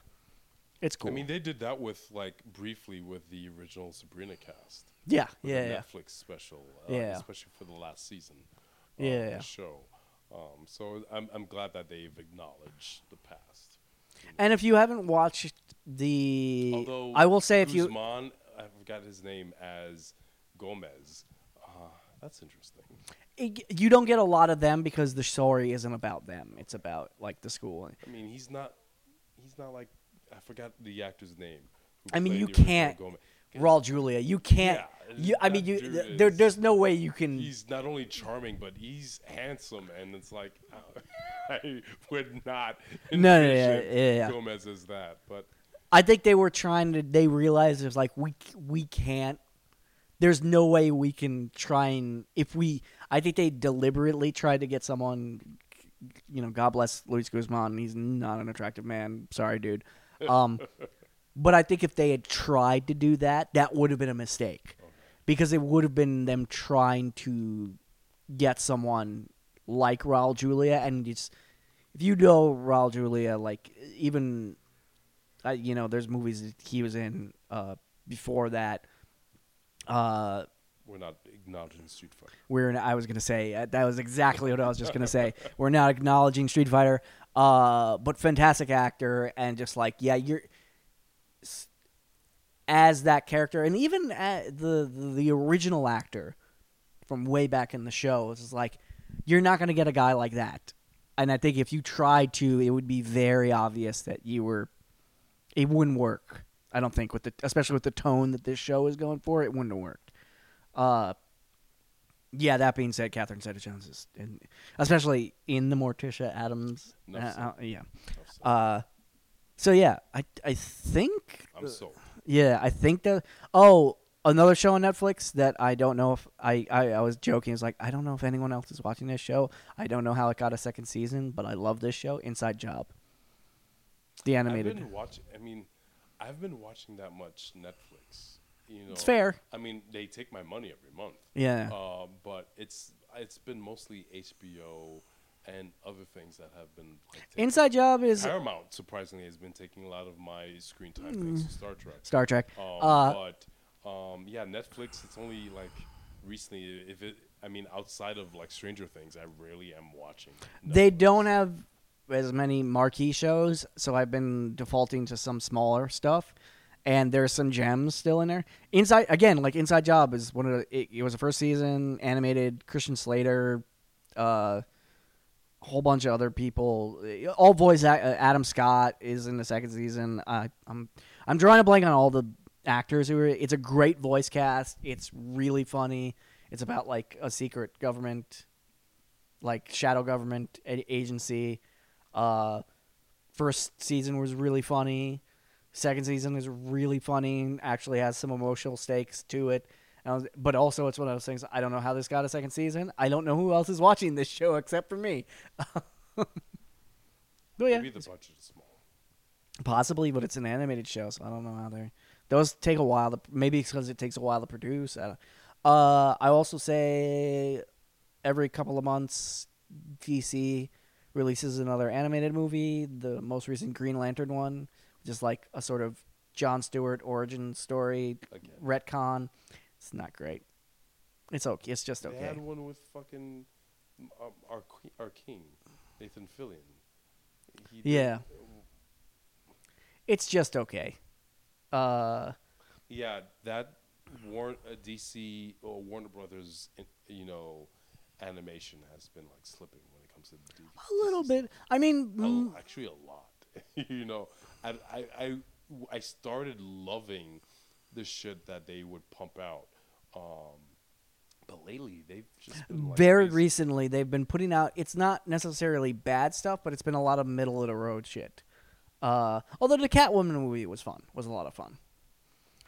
it's cool. I mean, they did that with like briefly with the original Sabrina cast. yeah, yeah, the yeah. Netflix special, uh, Yeah. especially for the last season. of Yeah. the show. Um, so I'm I'm glad that they've acknowledged the past. And if you haven't watched the, Although I will say if you I've got his name as Gomez. Uh, that's interesting. it- you don't get a lot of them because the story isn't about them. It's about like the school. I mean, he's not he's not like I forgot the actor's name. I mean, you can't- Gomez. Raul Julia, you can't. Yeah, you, I mean, you dude there, is- there's no way you can. He's not only charming, but he's handsome, and it's like <laughs> I would not No, no, yeah, yeah, yeah. Gomez as that. But I think they were trying to. They realized there's like we we can't. There's no way we can try and if we. I think they deliberately tried to get someone. You know, God bless Luis Guzman. He's not an attractive man. Sorry, dude. Um, <laughs> but I think if they had tried to do that, that would have been a mistake, because it would have been them trying to get someone like Raul Julia, and it's if you know Raul Julia, like even I, you know, there's movies that he was in uh, before that. Uh, we're not acknowledging Street Fighter. we're I was gonna say uh, that was exactly what I was just gonna say. <laughs> We're not acknowledging Street Fighter, uh, but fantastic actor and just like yeah, you're as that character, and even uh the, the original actor from way back in the show is like you're not gonna get a guy like that. And I think if you tried to, it would be very obvious that you were. It wouldn't work. I don't think with the especially with the tone that this show is going for, it wouldn't have worked. Uh, yeah. That being said, Catherine Zeta-Jones is, in, especially in the Morticia Addams. Uh, Enough said. uh, yeah. Said. Uh, so yeah, I I think I'm sold. Yeah, I think that. Oh, another show on Netflix that I don't know if I, I I was joking. It's like I don't know if anyone else is watching this show. I don't know how it got a second season, but I love this show, Inside Job. The animated. I've been watching. I mean, I've been watching that much Netflix. You know, It's fair. I mean, they take my money every month. Yeah. Uh, but it's it's been mostly HBO and other things that have been. Like, Inside Job is Paramount surprisingly has been taking a lot of my screen time thanks to Star Trek. Star Trek. Um, Mm. Uh, but um, yeah, Netflix. It's only like recently. If it, I mean, outside of like Stranger Things, I rarely am watching. They don't have as many marquee shows, so I've been defaulting to some smaller stuff. And there's some gems still in there. Inside again, like Inside Job is one of the. It, it was the first season, animated. Christian Slater, uh, whole bunch of other people. All voice. uh, Adam Scott is in the second season. I, I'm I'm drawing a blank on all the actors who are. It's a great voice cast. It's really funny. It's about like a secret government like shadow government agency. Uh, first season was really funny. Second season is really funny. Actually has some emotional stakes to it. Was- but also, it's one of those things. I don't know how this got a second season. I don't know who else is watching this show except for me. <laughs> but yeah, Maybe the budget is small. possibly, but it's an animated show, so I don't know how they. Those take a while. To, maybe it's because it takes a while to produce. I, uh, I also say every couple of months, DC releases another animated movie. The most recent Green Lantern one, just like a sort of John Stewart origin story Again. retcon. It's not great. It's okay. It's just They okay. had one with fucking um, our que- our king, Nathan Fillion. He did- Yeah. It's just okay. Uh, yeah, that War- uh, DC or Warner Brothers, in- you know, animation has been like slipping when it comes to the DC. a little bit. I mean, mm, actually, a lot. <laughs> you know, I, I, I, I started loving the shit that they would pump out. Um, but lately they've just been like Very recently, they've been putting out. It's not necessarily bad stuff, but it's been a lot of middle of the road shit. Uh, although the Catwoman movie was fun, was a lot of fun.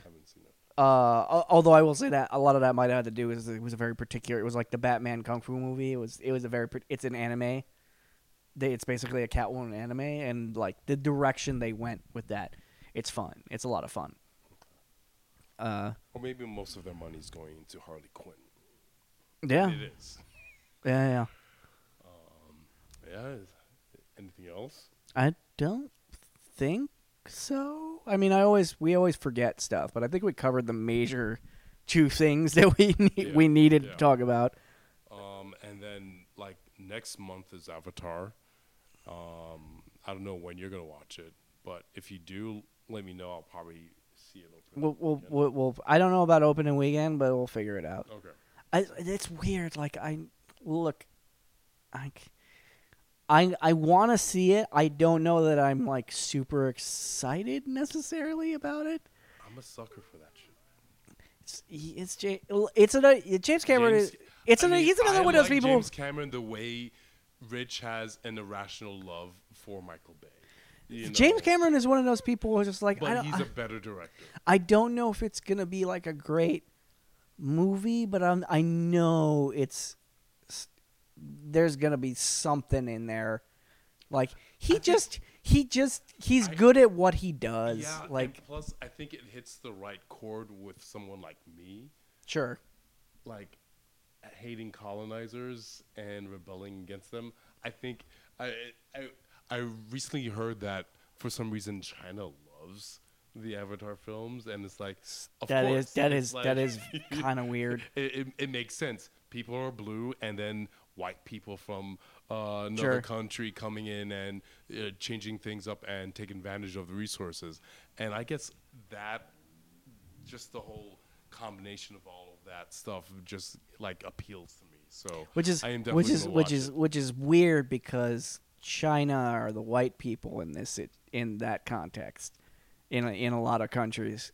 haven't seen it. Uh, although I will say that a lot of that might have to do with it was a very particular. It was like the Batman kung fu movie. It was it was a very it's an anime. They, it's basically a Catwoman anime, and like the direction they went with that, it's fun. It's a lot of fun. Uh, Or maybe most of their money is going into Harley Quinn. yeah, It is. yeah, yeah. Um, Yeah. Anything else? I don't think so. I mean, I always we always forget stuff, but I think we covered the major two things <laughs> that we need, Yeah, we needed yeah. to talk about. Um, and then like next month is Avatar. Um, I don't know when you're gonna watch it, but if you do, let me know. I'll probably see it open. We'll, we'll, weekend. we'll, we'll I don't know about opening weekend, but we'll figure it out. okay. I, it's weird. Like I look, I I I want to see it. I don't know that I'm like super excited necessarily about it. I'm a sucker for that shit. It's it's James. It's an uh, James Cameron. James- is, it's I an, mean, he's another I one of those like people. James Cameron, the way Rich has an irrational love for Michael Bay. You James? Cameron is one of those people who's just like I but don't. he's a better director. I don't know if it's gonna be like a great movie, but I'm, I know it's there's gonna be something in there. Like he think- just he just he's I- good at what he does. Yeah, like plus I think it hits the right chord with someone like me, sure. like hating colonizers and rebelling against them. I think I I, I recently heard that for some reason China loves the Avatar films, and it's like of That course, is that is like- <laughs> that is kind of weird. it, it, it makes sense. People are blue, and then white people from uh, another Sure. country coming in and uh, changing things up and taking advantage of the resources. And I guess that, just the whole combination of all of that stuff, just like appeals to me. So Which is I am which is which is it. which is weird because China are the white people in this in that context in a, in a lot of countries.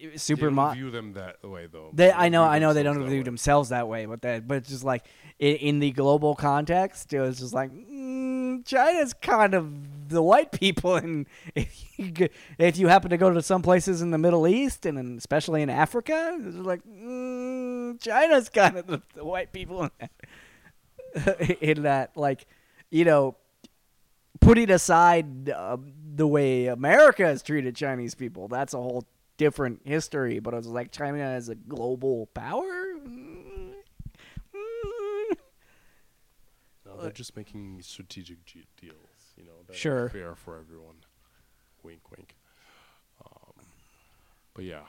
They Super don't mo- view them that way though. They, I know, I know they don't view way. themselves that way, but that, but it's just like in, in the global context, it was just like mm, China's kind of the white people, and if you, if you happen to go to some places in the Middle East and in, especially in Africa, it's like mm, China's <laughs> kind of the, the white people in <laughs> that, in that, like you know, putting aside uh, the way America has treated Chinese people, that's a whole different history. But it was like China as a global power. No, they're just making strategic ge- deals, you know, that Sure. fair for everyone. Wink, wink. Um, but yeah,